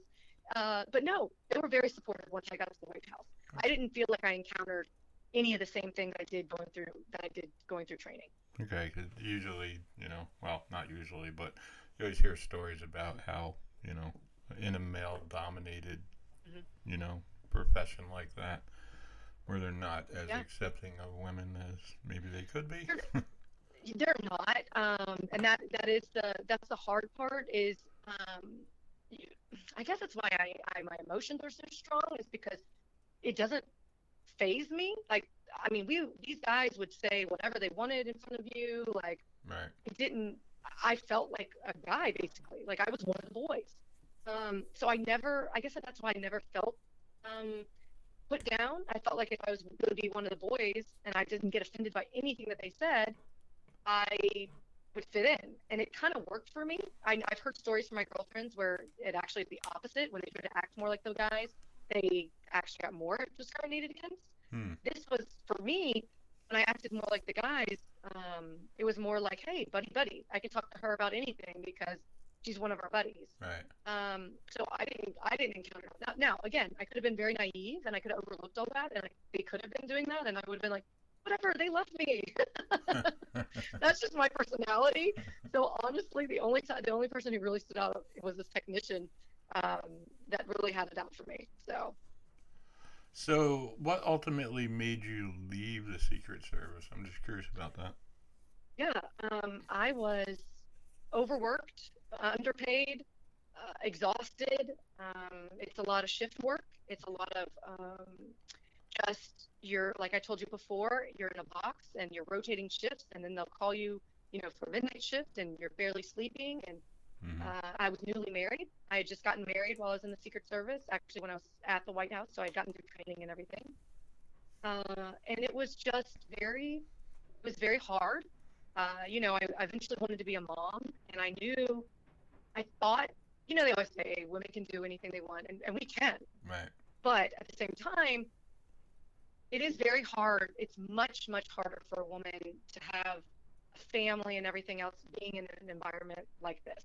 Uh, but no, they were very supportive once I got to the White House. I didn't feel like I encountered any of the same things I did going through that I did going through training. Okay, usually, you know, well, not usually, but you always hear stories about how, you know, in a male dominated, Mhm. you know, profession like that, where they're not as Yeah. accepting of women as maybe they could be. They're not, um, and that that is the that's the hard part. Is um, you, I guess that's why I, I my emotions are so strong is because it doesn't phase me. Like I mean, we these guys would say whatever they wanted in front of you. Like right. it didn't. I felt like a guy basically. Like I was one of the boys. Um, so I never. I guess that's why I never felt um, put down. I felt like if I was going to be one of the boys and I didn't get offended by anything that they said, I would fit in, and it kind of worked for me. I, I've heard stories from my girlfriends where it actually is the opposite. When they tried to act more like the guys, they actually got more discriminated against. Hmm. This was for me when I acted more like the guys. Um, it was more like, hey, buddy, buddy, I can talk to her about anything because she's one of our buddies. Right. Um, so I didn't, I didn't encounter that. Now, again, I could have been very naive and I could have overlooked all that, and I, they could have been doing that, and I would have been like, whatever, they left me. That's just my personality. So honestly, the only time, the only person who really stood out was this technician um, that really had it out for me. So So, what ultimately made you leave the Secret Service? I'm just curious about that. yeah, um, I was overworked, underpaid, uh, exhausted. Um, it's a lot of shift work. It's a lot of um, just you're like I told you before, you're in a box and you're rotating shifts, and then they'll call you, you know, for midnight shift, and you're barely sleeping. And Mhm. uh, I was newly married. I had just gotten married while I was in the Secret Service, actually when I was at the White House, so I'd gotten through training and everything. Uh, and it was just very, it was very hard. Uh, you know, I, I eventually wanted to be a mom, and I knew, I thought, you know, they always say women can do anything they want, and, and we can. Right. But at the same time, it is very hard. It's much, much harder for a woman to have a family and everything else being in an environment like this.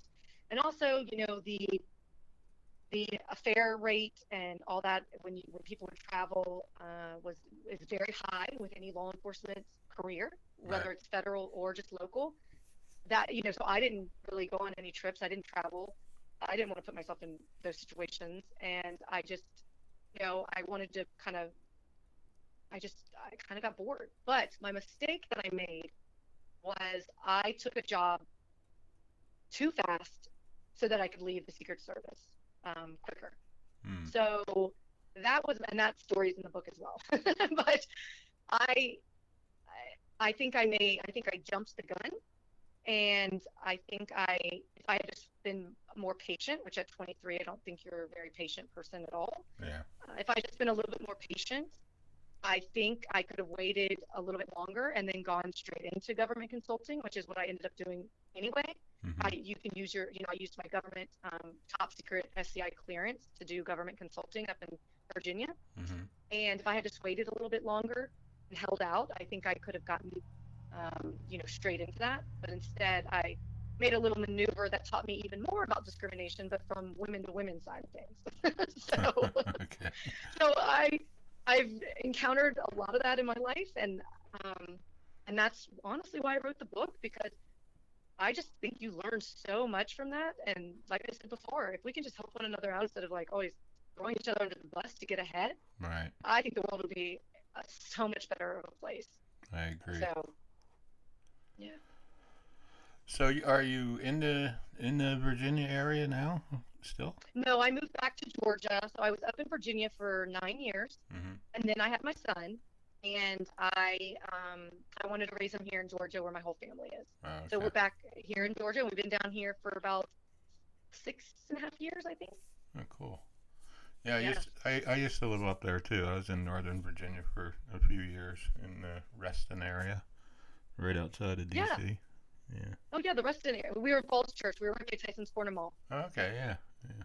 And also, you know, the the affair rate and all that when you when people would travel uh, was is very high with any law enforcement career, whether Right. it's federal or just local. That you know, so I didn't really go on any trips. I didn't travel. I didn't want to put myself in those situations, and I just, you know, I wanted to kind of, I just, I kind of got bored. But my mistake that I made was I took a job too fast so that I could leave the Secret Service um, quicker. Hmm. So that was, and that story's in the book as well. but I, I, I think I may, I think I jumped the gun, and I think I, if I had just been more patient, which at 23 I don't think you're a very patient person at all. Yeah. Uh, if I had just been a little bit more patient, I think I could have waited a little bit longer and then gone straight into government consulting, which is what I ended up doing anyway. Mhm. I, you can use your, you know, I used my government um, top secret SCI clearance to do government consulting up in Virginia. Mhm. And if I had just waited a little bit longer and held out, I think I could have gotten, um, you know, straight into that. But instead, I made a little maneuver that taught me even more about discrimination, but from women to women side of things. so, okay. so I, I've encountered a lot of that in my life, and um, and that's honestly why I wrote the book because I just think you learn so much from that. And like I said before, if we can just help one another out instead of like always throwing each other under the bus to get ahead, Right. I think the world would be a so much better of a place. I agree. So yeah. So are you in the in the Virginia area now still? no, I moved back to Georgia. So I was up in Virginia for nine years, Mm-hmm. and then I had my son, and I um, I wanted to raise him here in Georgia, where my whole family is. Oh, So we're back here in Georgia. and We've been down here for about six and a half years, I think. Oh, cool. Yeah, I Yeah. used I, I used to live up there too. I was in Northern Virginia for a few years in the Reston area, right outside of DC. Yeah. Oh yeah, the rest area. We were in Falls Church. We were right by Tyson's Corner Mall. Okay. Yeah. Yeah,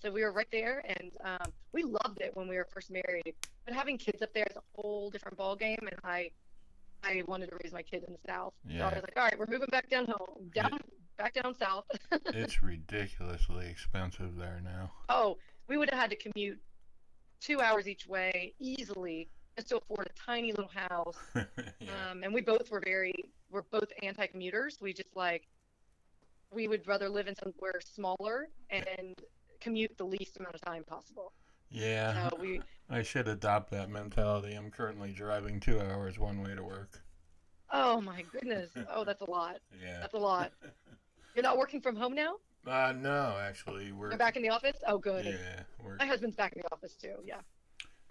so we were right there, and um, we loved it when we were first married. But having kids up there is a whole different ball game, and I, I wanted to raise my kid in the South. So Yeah. I was like, all right, we're moving back down home, down, back down south. It's ridiculously expensive there now. oh, we would have had to commute two hours each way easily just to afford a tiny little house. yeah. Um, and we both were very, we're both anti-commuters. We just like, we would rather live in somewhere smaller and commute the least amount of time possible. yeah. So we, I should adopt that mentality. I'm currently driving two hours one way to work. oh my goodness, oh that's a lot. Yeah. That's a lot. You're not working from home now? Uh, no, actually, we're You're back in the office? Oh, good. yeah, we're My husband's back in the office too. Yeah.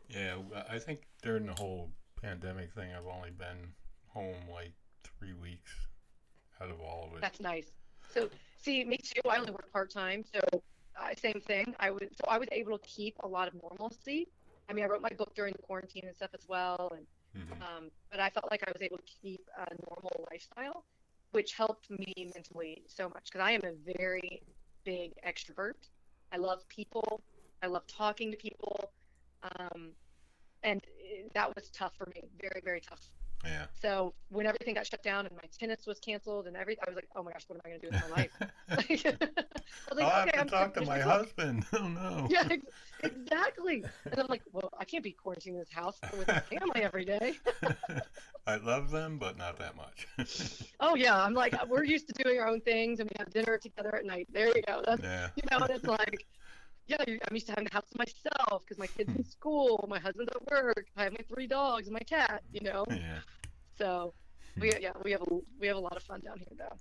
yeah. I think during the whole pandemic thing, I've only been home like three weeks out of all of it. That's nice. So, see, me too. I only work part time, so uh, same thing. I was so I was able to keep a lot of normalcy. I mean, I wrote my book during the quarantine and stuff as well, and Mhm. um, but I felt like I was able to keep a normal lifestyle, which helped me mentally so much because I am a very big extrovert. I love people. I love talking to people, um, and eh, that was tough for me. Very, very tough. Yeah. So when everything got shut down and my tennis was canceled and everything, I was like, oh my gosh, what am I going to do with my life? I was like, I'll have okay, to I'm talk to my husband. Oh no. Yeah, ex- exactly. And I'm like, well, I can't be quarantined in this house with my family every day. I love them, but not that much. Oh yeah, I'm like, we're used to doing our own things and we have dinner together at night. There you go. That's yeah. you know, it's like, yeah, I'm used to having the house to myself because my kid's in school, my husband's at work, I have my three dogs and my cat. You know, Yeah. so we yeah we have a we have a lot of fun down here though.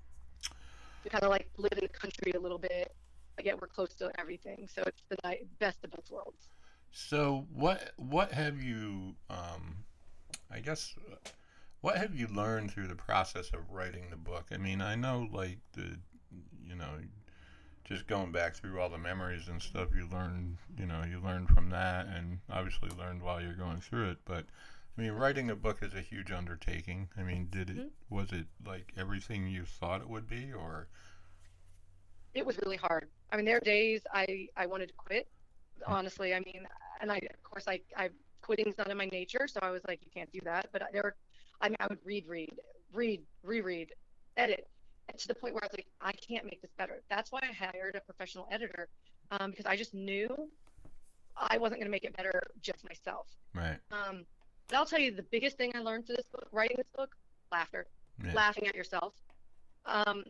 We kind of like live in the country a little bit, but yet we're close to everything. So it's the ni- best of both worlds. So what what have you um I guess what have you learned through the process of writing the book? I mean, I know like the you know just going back through all the memories and stuff you learned, you know, you learned from that and obviously learned while you're going through it, but I mean, writing a book is a huge undertaking. I mean, did it Mhm. was it like everything you thought it would be or it was really hard. I mean, there are days I I wanted to quit. Honestly, I mean, and I of course I I quitting's not in my nature, so I was like, you can't do that. But there, were, I mean, I would read, read, read, reread, edit, and to the point where I was like, I can't make this better. That's why I hired a professional editor, um, because I just knew I wasn't going to make it better just myself. right? Um, but I'll tell you, the biggest thing I learned through this book, writing this book, laughter Yeah. laughing at yourself. Um,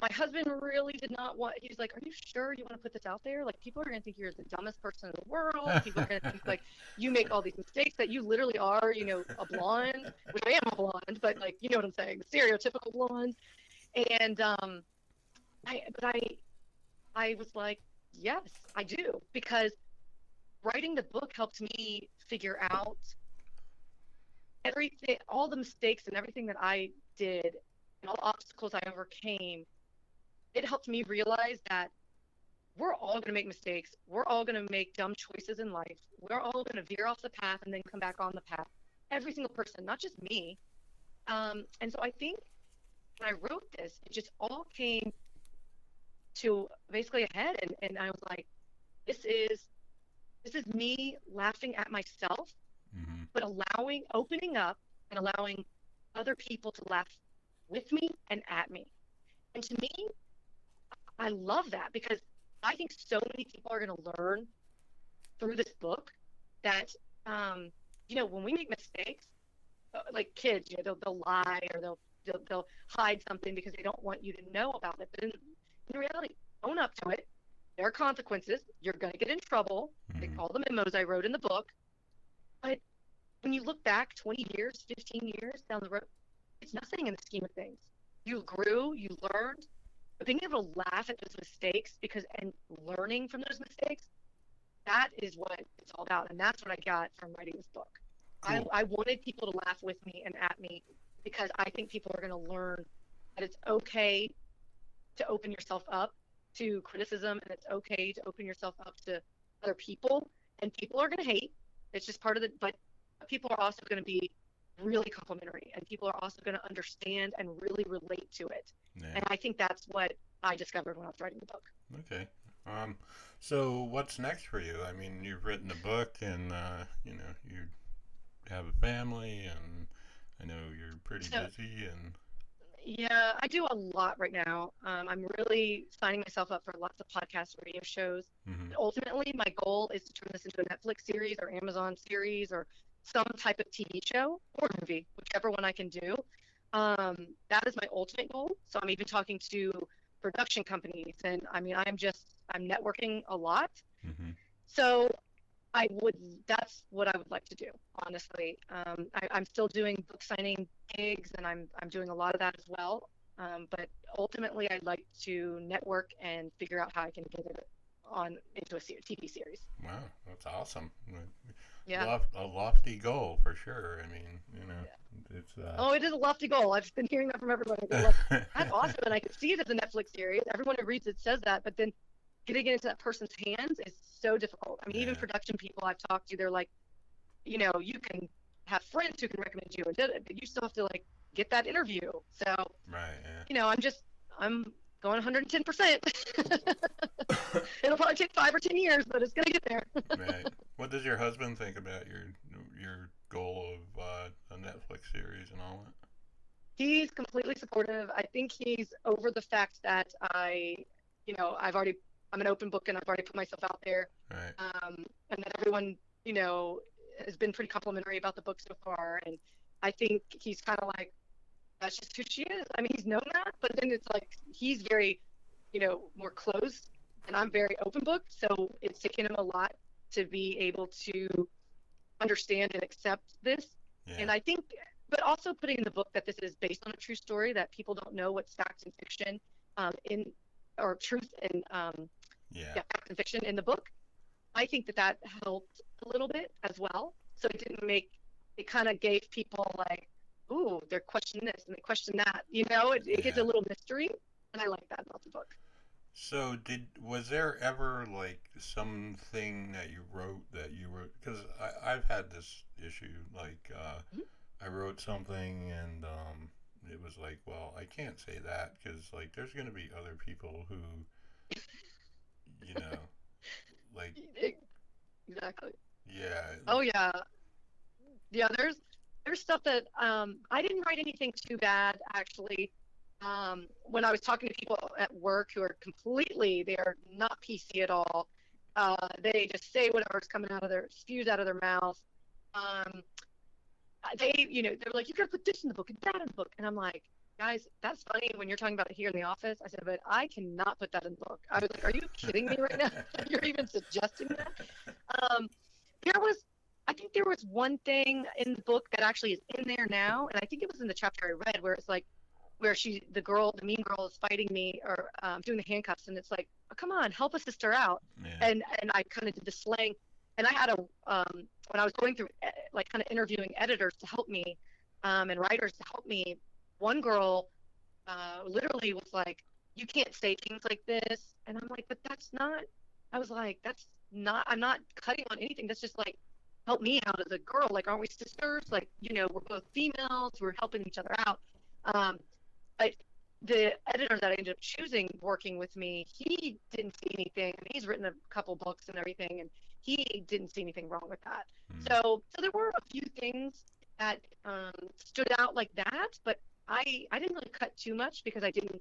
my husband really did not want. He was like, "Are you sure you want to put this out there? Like, people are gonna think you're the dumbest person in the world. People are gonna think like you make all these mistakes that you literally are. You know, a blonde, which I am a blonde, but like, you know what I'm saying, the stereotypical blonde." And um, I, but I, I was like, "Yes, I do," because writing the book helped me figure out everything, all the mistakes and everything that I did, and all the obstacles I overcame. It helped me realize that we're all going to make mistakes. We're all going to make dumb choices in life. We're all going to veer off the path and then come back on the path. Every single person, not just me. Um, and so I think when I wrote this, it just all came to basically a head, and, and I was like, this is this is me laughing at myself hmm but allowing opening up and allowing other people to laugh with me and at me. And to me i love that because i think so many people are going to learn through this book that um, you know when we make mistakes uh, like kids you know they'll, they'll lie or they'll, they'll they'll hide something because they don't want you to know about it but in, in reality own up to it there are consequences you're going to get in trouble they hmm call the memos I wrote in the book. But when you look back 20 years, 15 years down the road, it's nothing in the scheme of things. You grew, you learned, but being able to laugh at those mistakes because and learning from those mistakes, that is what it's all about. And that's what I got from writing this book. Cool. I, I wanted people to laugh with me and at me because I think people are going to learn that it's okay to open yourself up to criticism and it's okay to open yourself up to other people. And people are going to hate. It's just part of the, but people are also going to be really complimentary and people are also going to understand and really relate to it. Yeah. And I think that's what I discovered when I was writing the book. Okay. Um, so what's next for you? I mean, you've written a book, and uh, you know you have a family, and I know you're pretty So- busy, and Yeah, I do a lot right now. Um, I'm really signing myself up for lots of podcast radio shows. mhm, Ultimately, my goal is to turn this into a Netflix series or Amazon series or some type of TV show or movie, whichever one I can do. Um, that is my ultimate goal. So I'm even talking to production companies, and I mean, I'm just I'm networking a lot. mhm. So I would that's what I would like to do, honestly. Um, I, I'm still doing book signing gigs, and I'm I'm doing a lot of that as well. Um, but ultimately, I'd like to network and figure out how I can get it on into a TV series. wow, that's awesome. Yeah. Lof- a lofty goal for sure. I mean, you know, it's uh, Oh, it is a lofty goal. I've been hearing that from everybody. Like, That's awesome, and I could see it as a Netflix series. Everyone who reads it says that, but then getting it into that person's hands is so difficult. I mean, even production people I've talked to, they're like, you know, you can have friends who can recommend you, and but you still have to like get that interview. So, right. Yeah. you know, I'm just I'm going 110 percent. It'll probably take five or ten years, but it's gonna get there. right. What does your husband think about your your goal of uh, a Netflix series and all that? He's completely supportive. I think he's over the fact that I, you know, I've already I'm an open book and I've already put myself out there. Right. um, and that everyone, you know, has been pretty complimentary about the book so far. And I think he's kind of like, that's just who she is. I mean, he's known that, but then it's like he's very, you know, more closed, and I'm very open book. So it's taken him a lot to be able to understand and accept this. Yeah. And I think, but also putting in the book that this is based on a true story, that people don't know what's fact and fiction um, in, or truth and um, yeah. yeah, fact and fiction in the book. I think that that helped a little bit as well. So it didn't make it kind of gave people like, ooh, they're questioning this and they question that. You know, it, it gets a little mystery, and I like that about the book. So did was there ever like something that you wrote that you wrote because I've had this issue like uh, Mhm. I wrote something and um, it was like well I can't say that because like there's gonna be other people who you know like Exactly. yeah Oh yeah, yeah. There's there's stuff that um, I didn't write anything too bad actually. Um, when I was talking to people at work who are completely they are not PC at all. Uh, they just say whatever's coming out of their spews out of their mouth. Um, they you know they're like you gotta put this in the book and that in the book and I'm like guys that's funny when you're talking about it here in the office. I said but I cannot put that in the book. I was like are you kidding me right now? You're even suggesting that? Um, there was I think there was one thing in the book that actually is in there now, and I think it was in the chapter I read where it's like where she the girl the mean girl is fighting me or um, doing the handcuffs, and it's like oh, come on help a sister out, yeah. And and I kind of did the slang, and I had a um, when I was going through eh, like kind of interviewing editors to help me, um, and writers to help me, one girl uh, literally was like you can't say things like this, and I'm like but that's not I was like, that's not, I'm not cutting on anything. That's just like, help me out as a girl. Like, aren't we sisters? Like, you know, we're both females. We're helping each other out. Um, but the editor that I ended up choosing working with me, he didn't see anything. And he's written a couple books and everything, and he didn't see anything wrong with that. Mm. So, so there were a few things that um, stood out like that, but I, I didn't really cut too much because I didn't,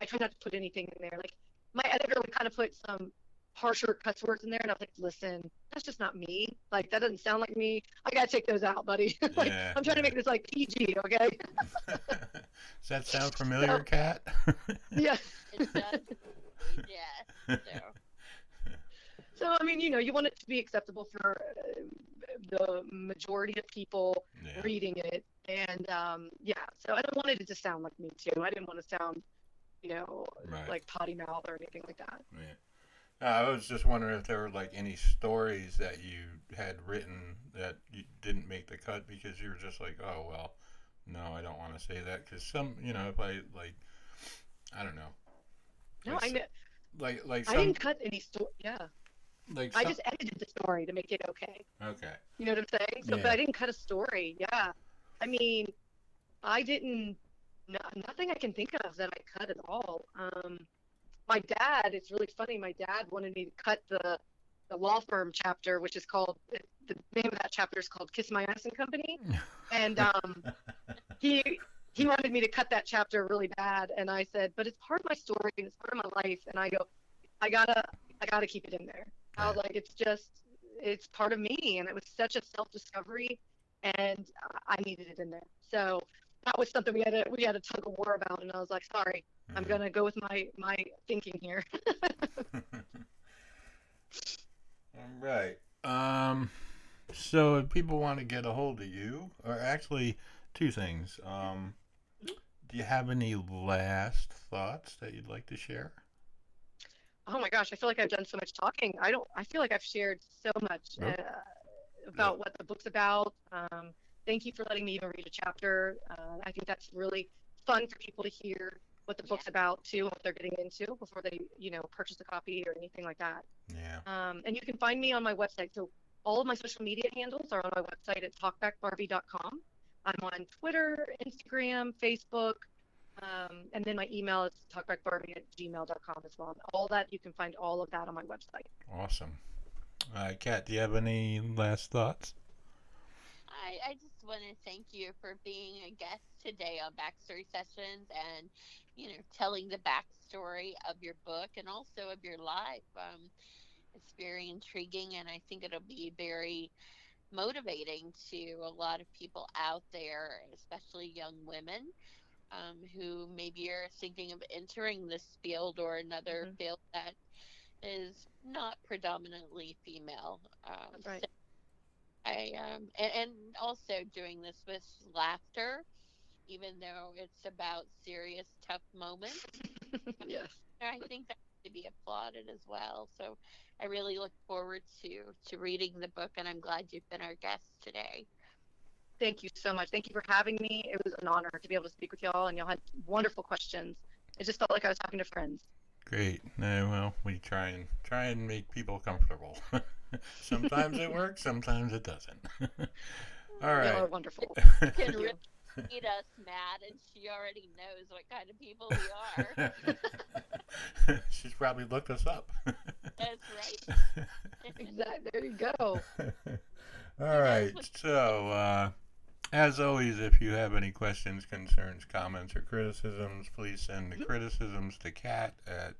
I tried not to put anything in there. Like, my editor would kind of put some harsher cuss words in there, and I was like, listen, that's just not me. Like, that doesn't sound like me. I gotta take those out, buddy. like, Yeah, I'm trying to make this like PG, okay? Does that sound familiar, So- Kat? yeah. It does. yeah. So. So I mean, you know, you want it to be acceptable for uh, the majority of people Yeah. reading it. And um, yeah, so I don't want it to sound like me too. I didn't want to sound, you know, Right. like potty mouth or anything like that. Yeah. Uh, I was just wondering if there were like any stories that you had written that you didn't make the cut because you were just like, oh well, no, I don't want to say that because some, you know, if I like, I don't know. No, I Like like I didn't cut any story. Yeah, like I just edited the story to make it okay. okay. You know what I'm saying? So, Yeah. but I didn't cut a story. Yeah, I mean, I didn't. No, nothing I can think of that I cut at all. Um, my dad. It's really funny. My dad wanted me to cut the the law firm chapter, which is called the name of that chapter is called Kiss My Ass and Company, and um, he he wanted me to cut that chapter really bad, and I said, but it's part of my story and it's part of my life, and I go, I gotta I gotta keep it in there. I was like, it's just it's part of me, and it was such a self discovery, and I needed it in there. So that was something we had a we had a tug of war about, and I was like, sorry, I'm Mhm. gonna go with my my thinking here. All right. Um, so if people want to get a hold of you, or actually, two things. Um, do you have any last thoughts that you'd like to share? oh my gosh, I feel like I've done so much talking. I don't. I feel like I've shared so much Nope. uh, about what the book's about. Um, thank you for letting me even read a chapter. Uh, I think that's really fun for people to hear what the book's about too, what they're getting into before they, you know, purchase a copy or anything like that. Yeah. Um, and you can find me on my website. So all of my social media handles are on my website at talkbackbarbie.com. I'm on Twitter, Instagram, Facebook, um, and then my email is talkbackbarbie at gmail.com as well. All that you can find all of that on my website. Awesome. Uh, Kat, do you have any last thoughts? I, I just want to thank you for being a guest today on Backstory Sessions and, you know, telling the backstory of your book and also of your life. Um, it's very intriguing, and I think it'll be very motivating to a lot of people out there, especially young women. Um, who maybe are thinking of entering this field or another Mhm. field that is not predominantly female. Um, right. so I um and, and also doing this with laughter, even though it's about serious, tough moments. yes. I think that to be applauded as well. So I really look forward to to reading the book, and I'm glad you've been our guest today. Thank you so much. Thank you for having me. It was an honor to be able to speak with y'all, and y'all had wonderful questions. It just felt like I was talking to friends. Great. No, well, we try and try and make people comfortable. sometimes it works, sometimes it doesn't. All Y'all right. are wonderful. Can Thank you. us, Matt, and she already knows what kind of people we are. She's probably looked us up. That's right. Exactly. There you go. All right. So, uh, as always, if you have any questions, concerns, comments, or criticisms, please send the criticisms to Kat at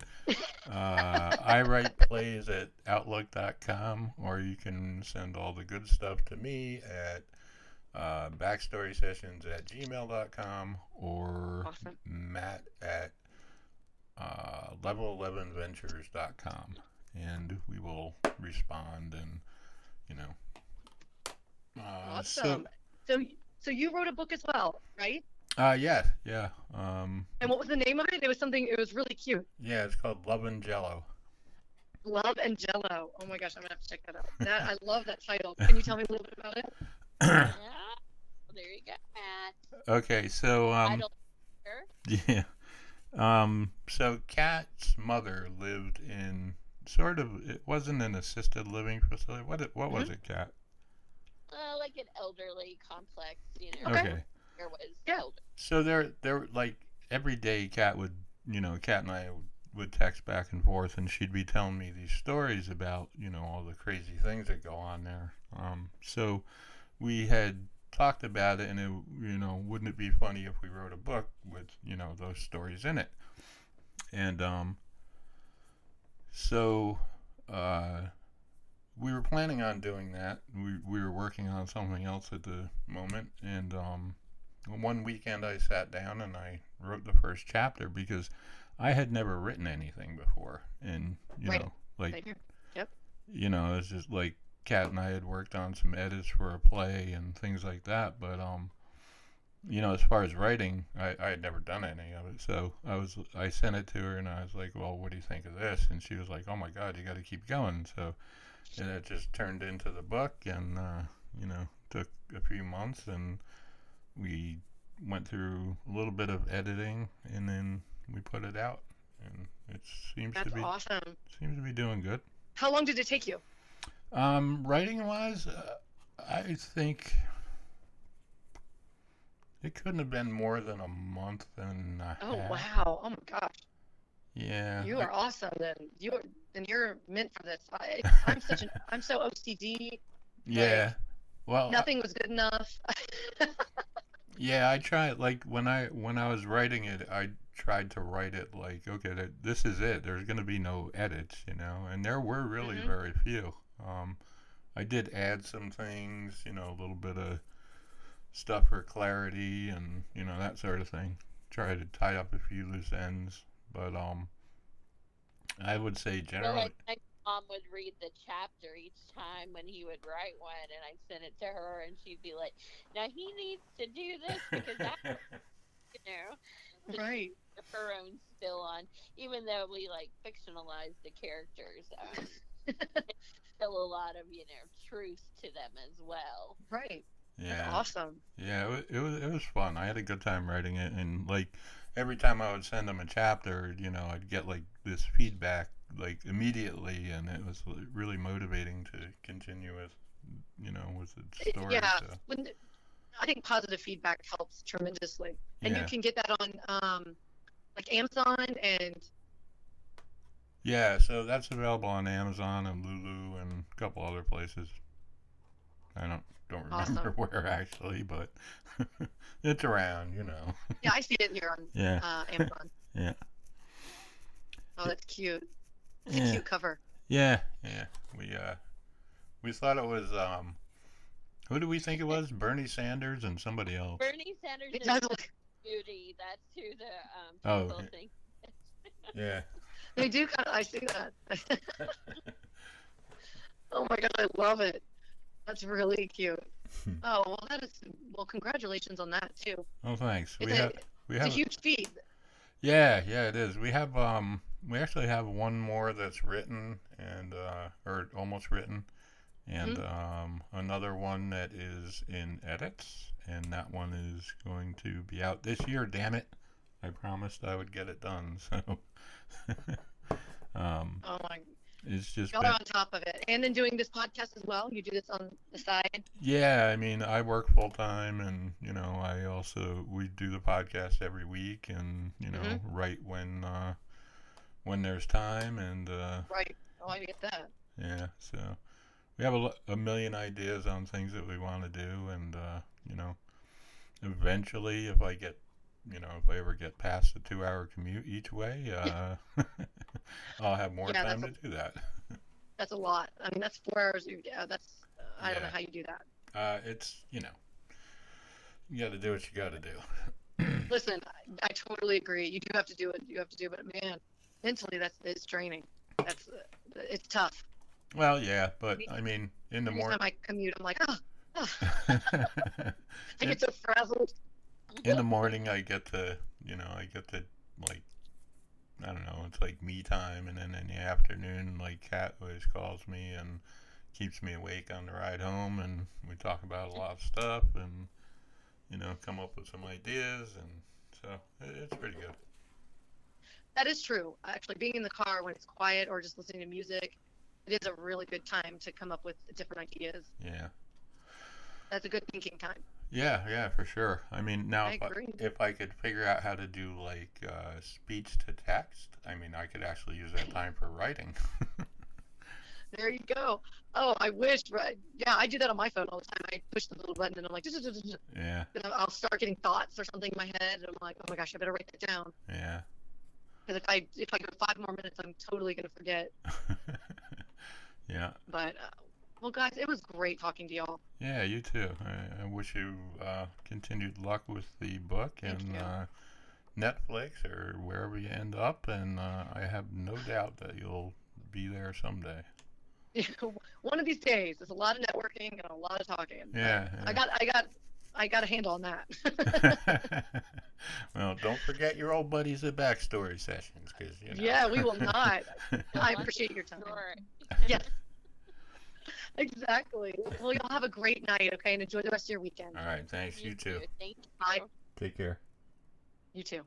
uh, I write plays at outlook.com, or you can send all the good stuff to me at uh, backstory sessions at gmail.com or Awesome. Matt at uh, level11ventures.com. And we will respond and, you know. Uh, Awesome. So, so you wrote a book as well, right? Uh, yeah, yeah. Um, And what was the name of it? It was something. It was really cute. yeah, it's called Love and Jello. Love and Jello. Oh my gosh, I'm gonna have to check that out. That I love that title. Can you tell me a little bit about it? Yeah. There you go, Matt. okay, so um, yeah, um, so Kat's mother lived in sort of it wasn't an assisted living facility. What it, what was it, Kat? Uh, like an elderly complex, you know. Okay. Okay, There was Yeah. elder. so there there like every day Kat would you know Kat and I would text back and forth, and she'd be telling me these stories about you know all the crazy things that go on there. Um, so we had talked about it, and it, you know, wouldn't it be funny if we wrote a book with you know those stories in it? And um, so uh, we were planning on doing that. We we were working on something else at the moment, and um, one weekend I sat down and I wrote the first chapter because I had never written anything before, and you Right. know, like Same here. you know, it's just like Kat and I had worked on some edits for a play and things like that, but um, you know, as far as writing, I, I had never done any of it. So I was I sent it to her and I was like, well, what do you think of this? And she was like, oh my God, you got to keep going. So and it just turned into the book, and uh, you know, took a few months, and we went through a little bit of editing, and then we put it out, and it seems That's to be awesome. seems to be doing good. How long did it take you? Um, writing wise, uh, I think it couldn't have been more than a month and a Oh half. wow! Oh my gosh, Yeah. you I- are awesome. Then you are, then you're meant for this. I, I'm such an I'm so OCD. yeah. Well, I- Nothing was good enough. Yeah, I tried like when I when I was writing it, I tried to write it like, okay, th- this is it. There's going to be no edits, you know, and there were really Mhm. very few. Um, I did add some things, you know, a little bit of stuff for clarity and you know that sort of thing. Try to tie up a few loose ends, but um, I would say Well, generally, like my mom would read the chapter each time when he would write one, and I'd send it to her, and she'd be like, "Now he needs to do this because that, you know." So right. put her own spill on, even though we like fictionalize the characters. Um, still a lot of you know truth to them as well. Right. That's yeah. awesome. Yeah, it was, it was it was fun. I had a good time writing it, and like every time I would send them a chapter, you know, I'd get like this feedback like immediately, and it was really motivating to continue with, you know, with the story. yeah. So, When I think positive feedback helps tremendously, and yeah, you can get that on um, like Amazon and yeah. So that's available on Amazon and Lulu and a couple other places. I don't don't remember Awesome. where actually, but it's around, you know. yeah, I see it here on Yeah, uh, Amazon. Yeah. Oh, that's cute. It's a cute cover. Yeah, yeah. We uh we thought it was um who do we think it was? Bernie Sanders and somebody else. Bernie Sanders It is does look. beauty. That's who the um, Oh, people okay. Yeah. They do kind of. I see that. oh my god, I love it. That's really cute. Oh well, that is well. Congratulations on that too. oh thanks. It's We a, have we it's a huge feat. Yeah, yeah, it is. We have um we actually have one more that's written and uh or almost written and um another one that is in edits and that one is going to be out this year, damn it. I promised I would get it done. So um Oh my, it's just y'all been, are on top of it. And then doing this podcast as well. You do this on the side. Yeah, I mean, I work full time, and you know, I also we do the podcast every week, and you know, Mhm. write when uh, when there's time, and uh, Right. Oh, I get that. yeah, so we have a, a million ideas on things that we want to do, and uh, you know, eventually, if I get you know, if I ever get past the two-hour commute each way, uh, I'll have more Yeah, time to do that. That's a lot. I mean, that's four hours. Yeah, that's. Uh, I don't know how you do that. Uh, it's you know, you got to do what you got to do. Listen, I, I totally agree. You do have to do it. You have to do it. Man, mentally, that's it's draining. That's uh, it's tough. Well, yeah, but I mean, in the Every morning, time I commute, I'm like, oh, oh. I get so frazzled. In the morning, I get to, you know, I get to like, I don't know, it's like me time, and then in the afternoon, like Kat always calls me and keeps me awake on the ride home, and we talk about a lot of stuff, and you know, come up with some ideas, and so it's pretty good. That is true. Actually, being in the car when it's quiet or just listening to music, it is a really good time to come up with different ideas. Yeah, That's a good thinking time. Yeah, yeah, for sure. I mean, now I if I, if I could figure out how to do like uh, speech to text, I mean, I could actually use that time for writing. There you go. Oh, I wish. Right? Yeah, I do that on my phone all the time. I push the little button and I'm like, yeah, Then I'll start getting thoughts or something in my head, and I'm like, oh my gosh, I better write that down. yeah. Because if I if I go five more minutes, I'm totally gonna forget. yeah, But uh, well, guys, it was great talking to y'all. yeah, you too. I, I wish you uh, continued luck with the book Thank and uh, Netflix or wherever you end up, and uh, I have no doubt that you'll be there someday. one of these days. There's a lot of networking and a lot of talking. Yeah. I got, I got, I got a handle on that. well, don't forget your old buddies at Backstory Sessions, because you know. Yeah, we will not. I appreciate your time. story. Yes. Exactly. Well, y'all have a great night, okay, and enjoy the rest of your weekend. All right. Thanks. You too. Thank you. Bye. Take care. You too.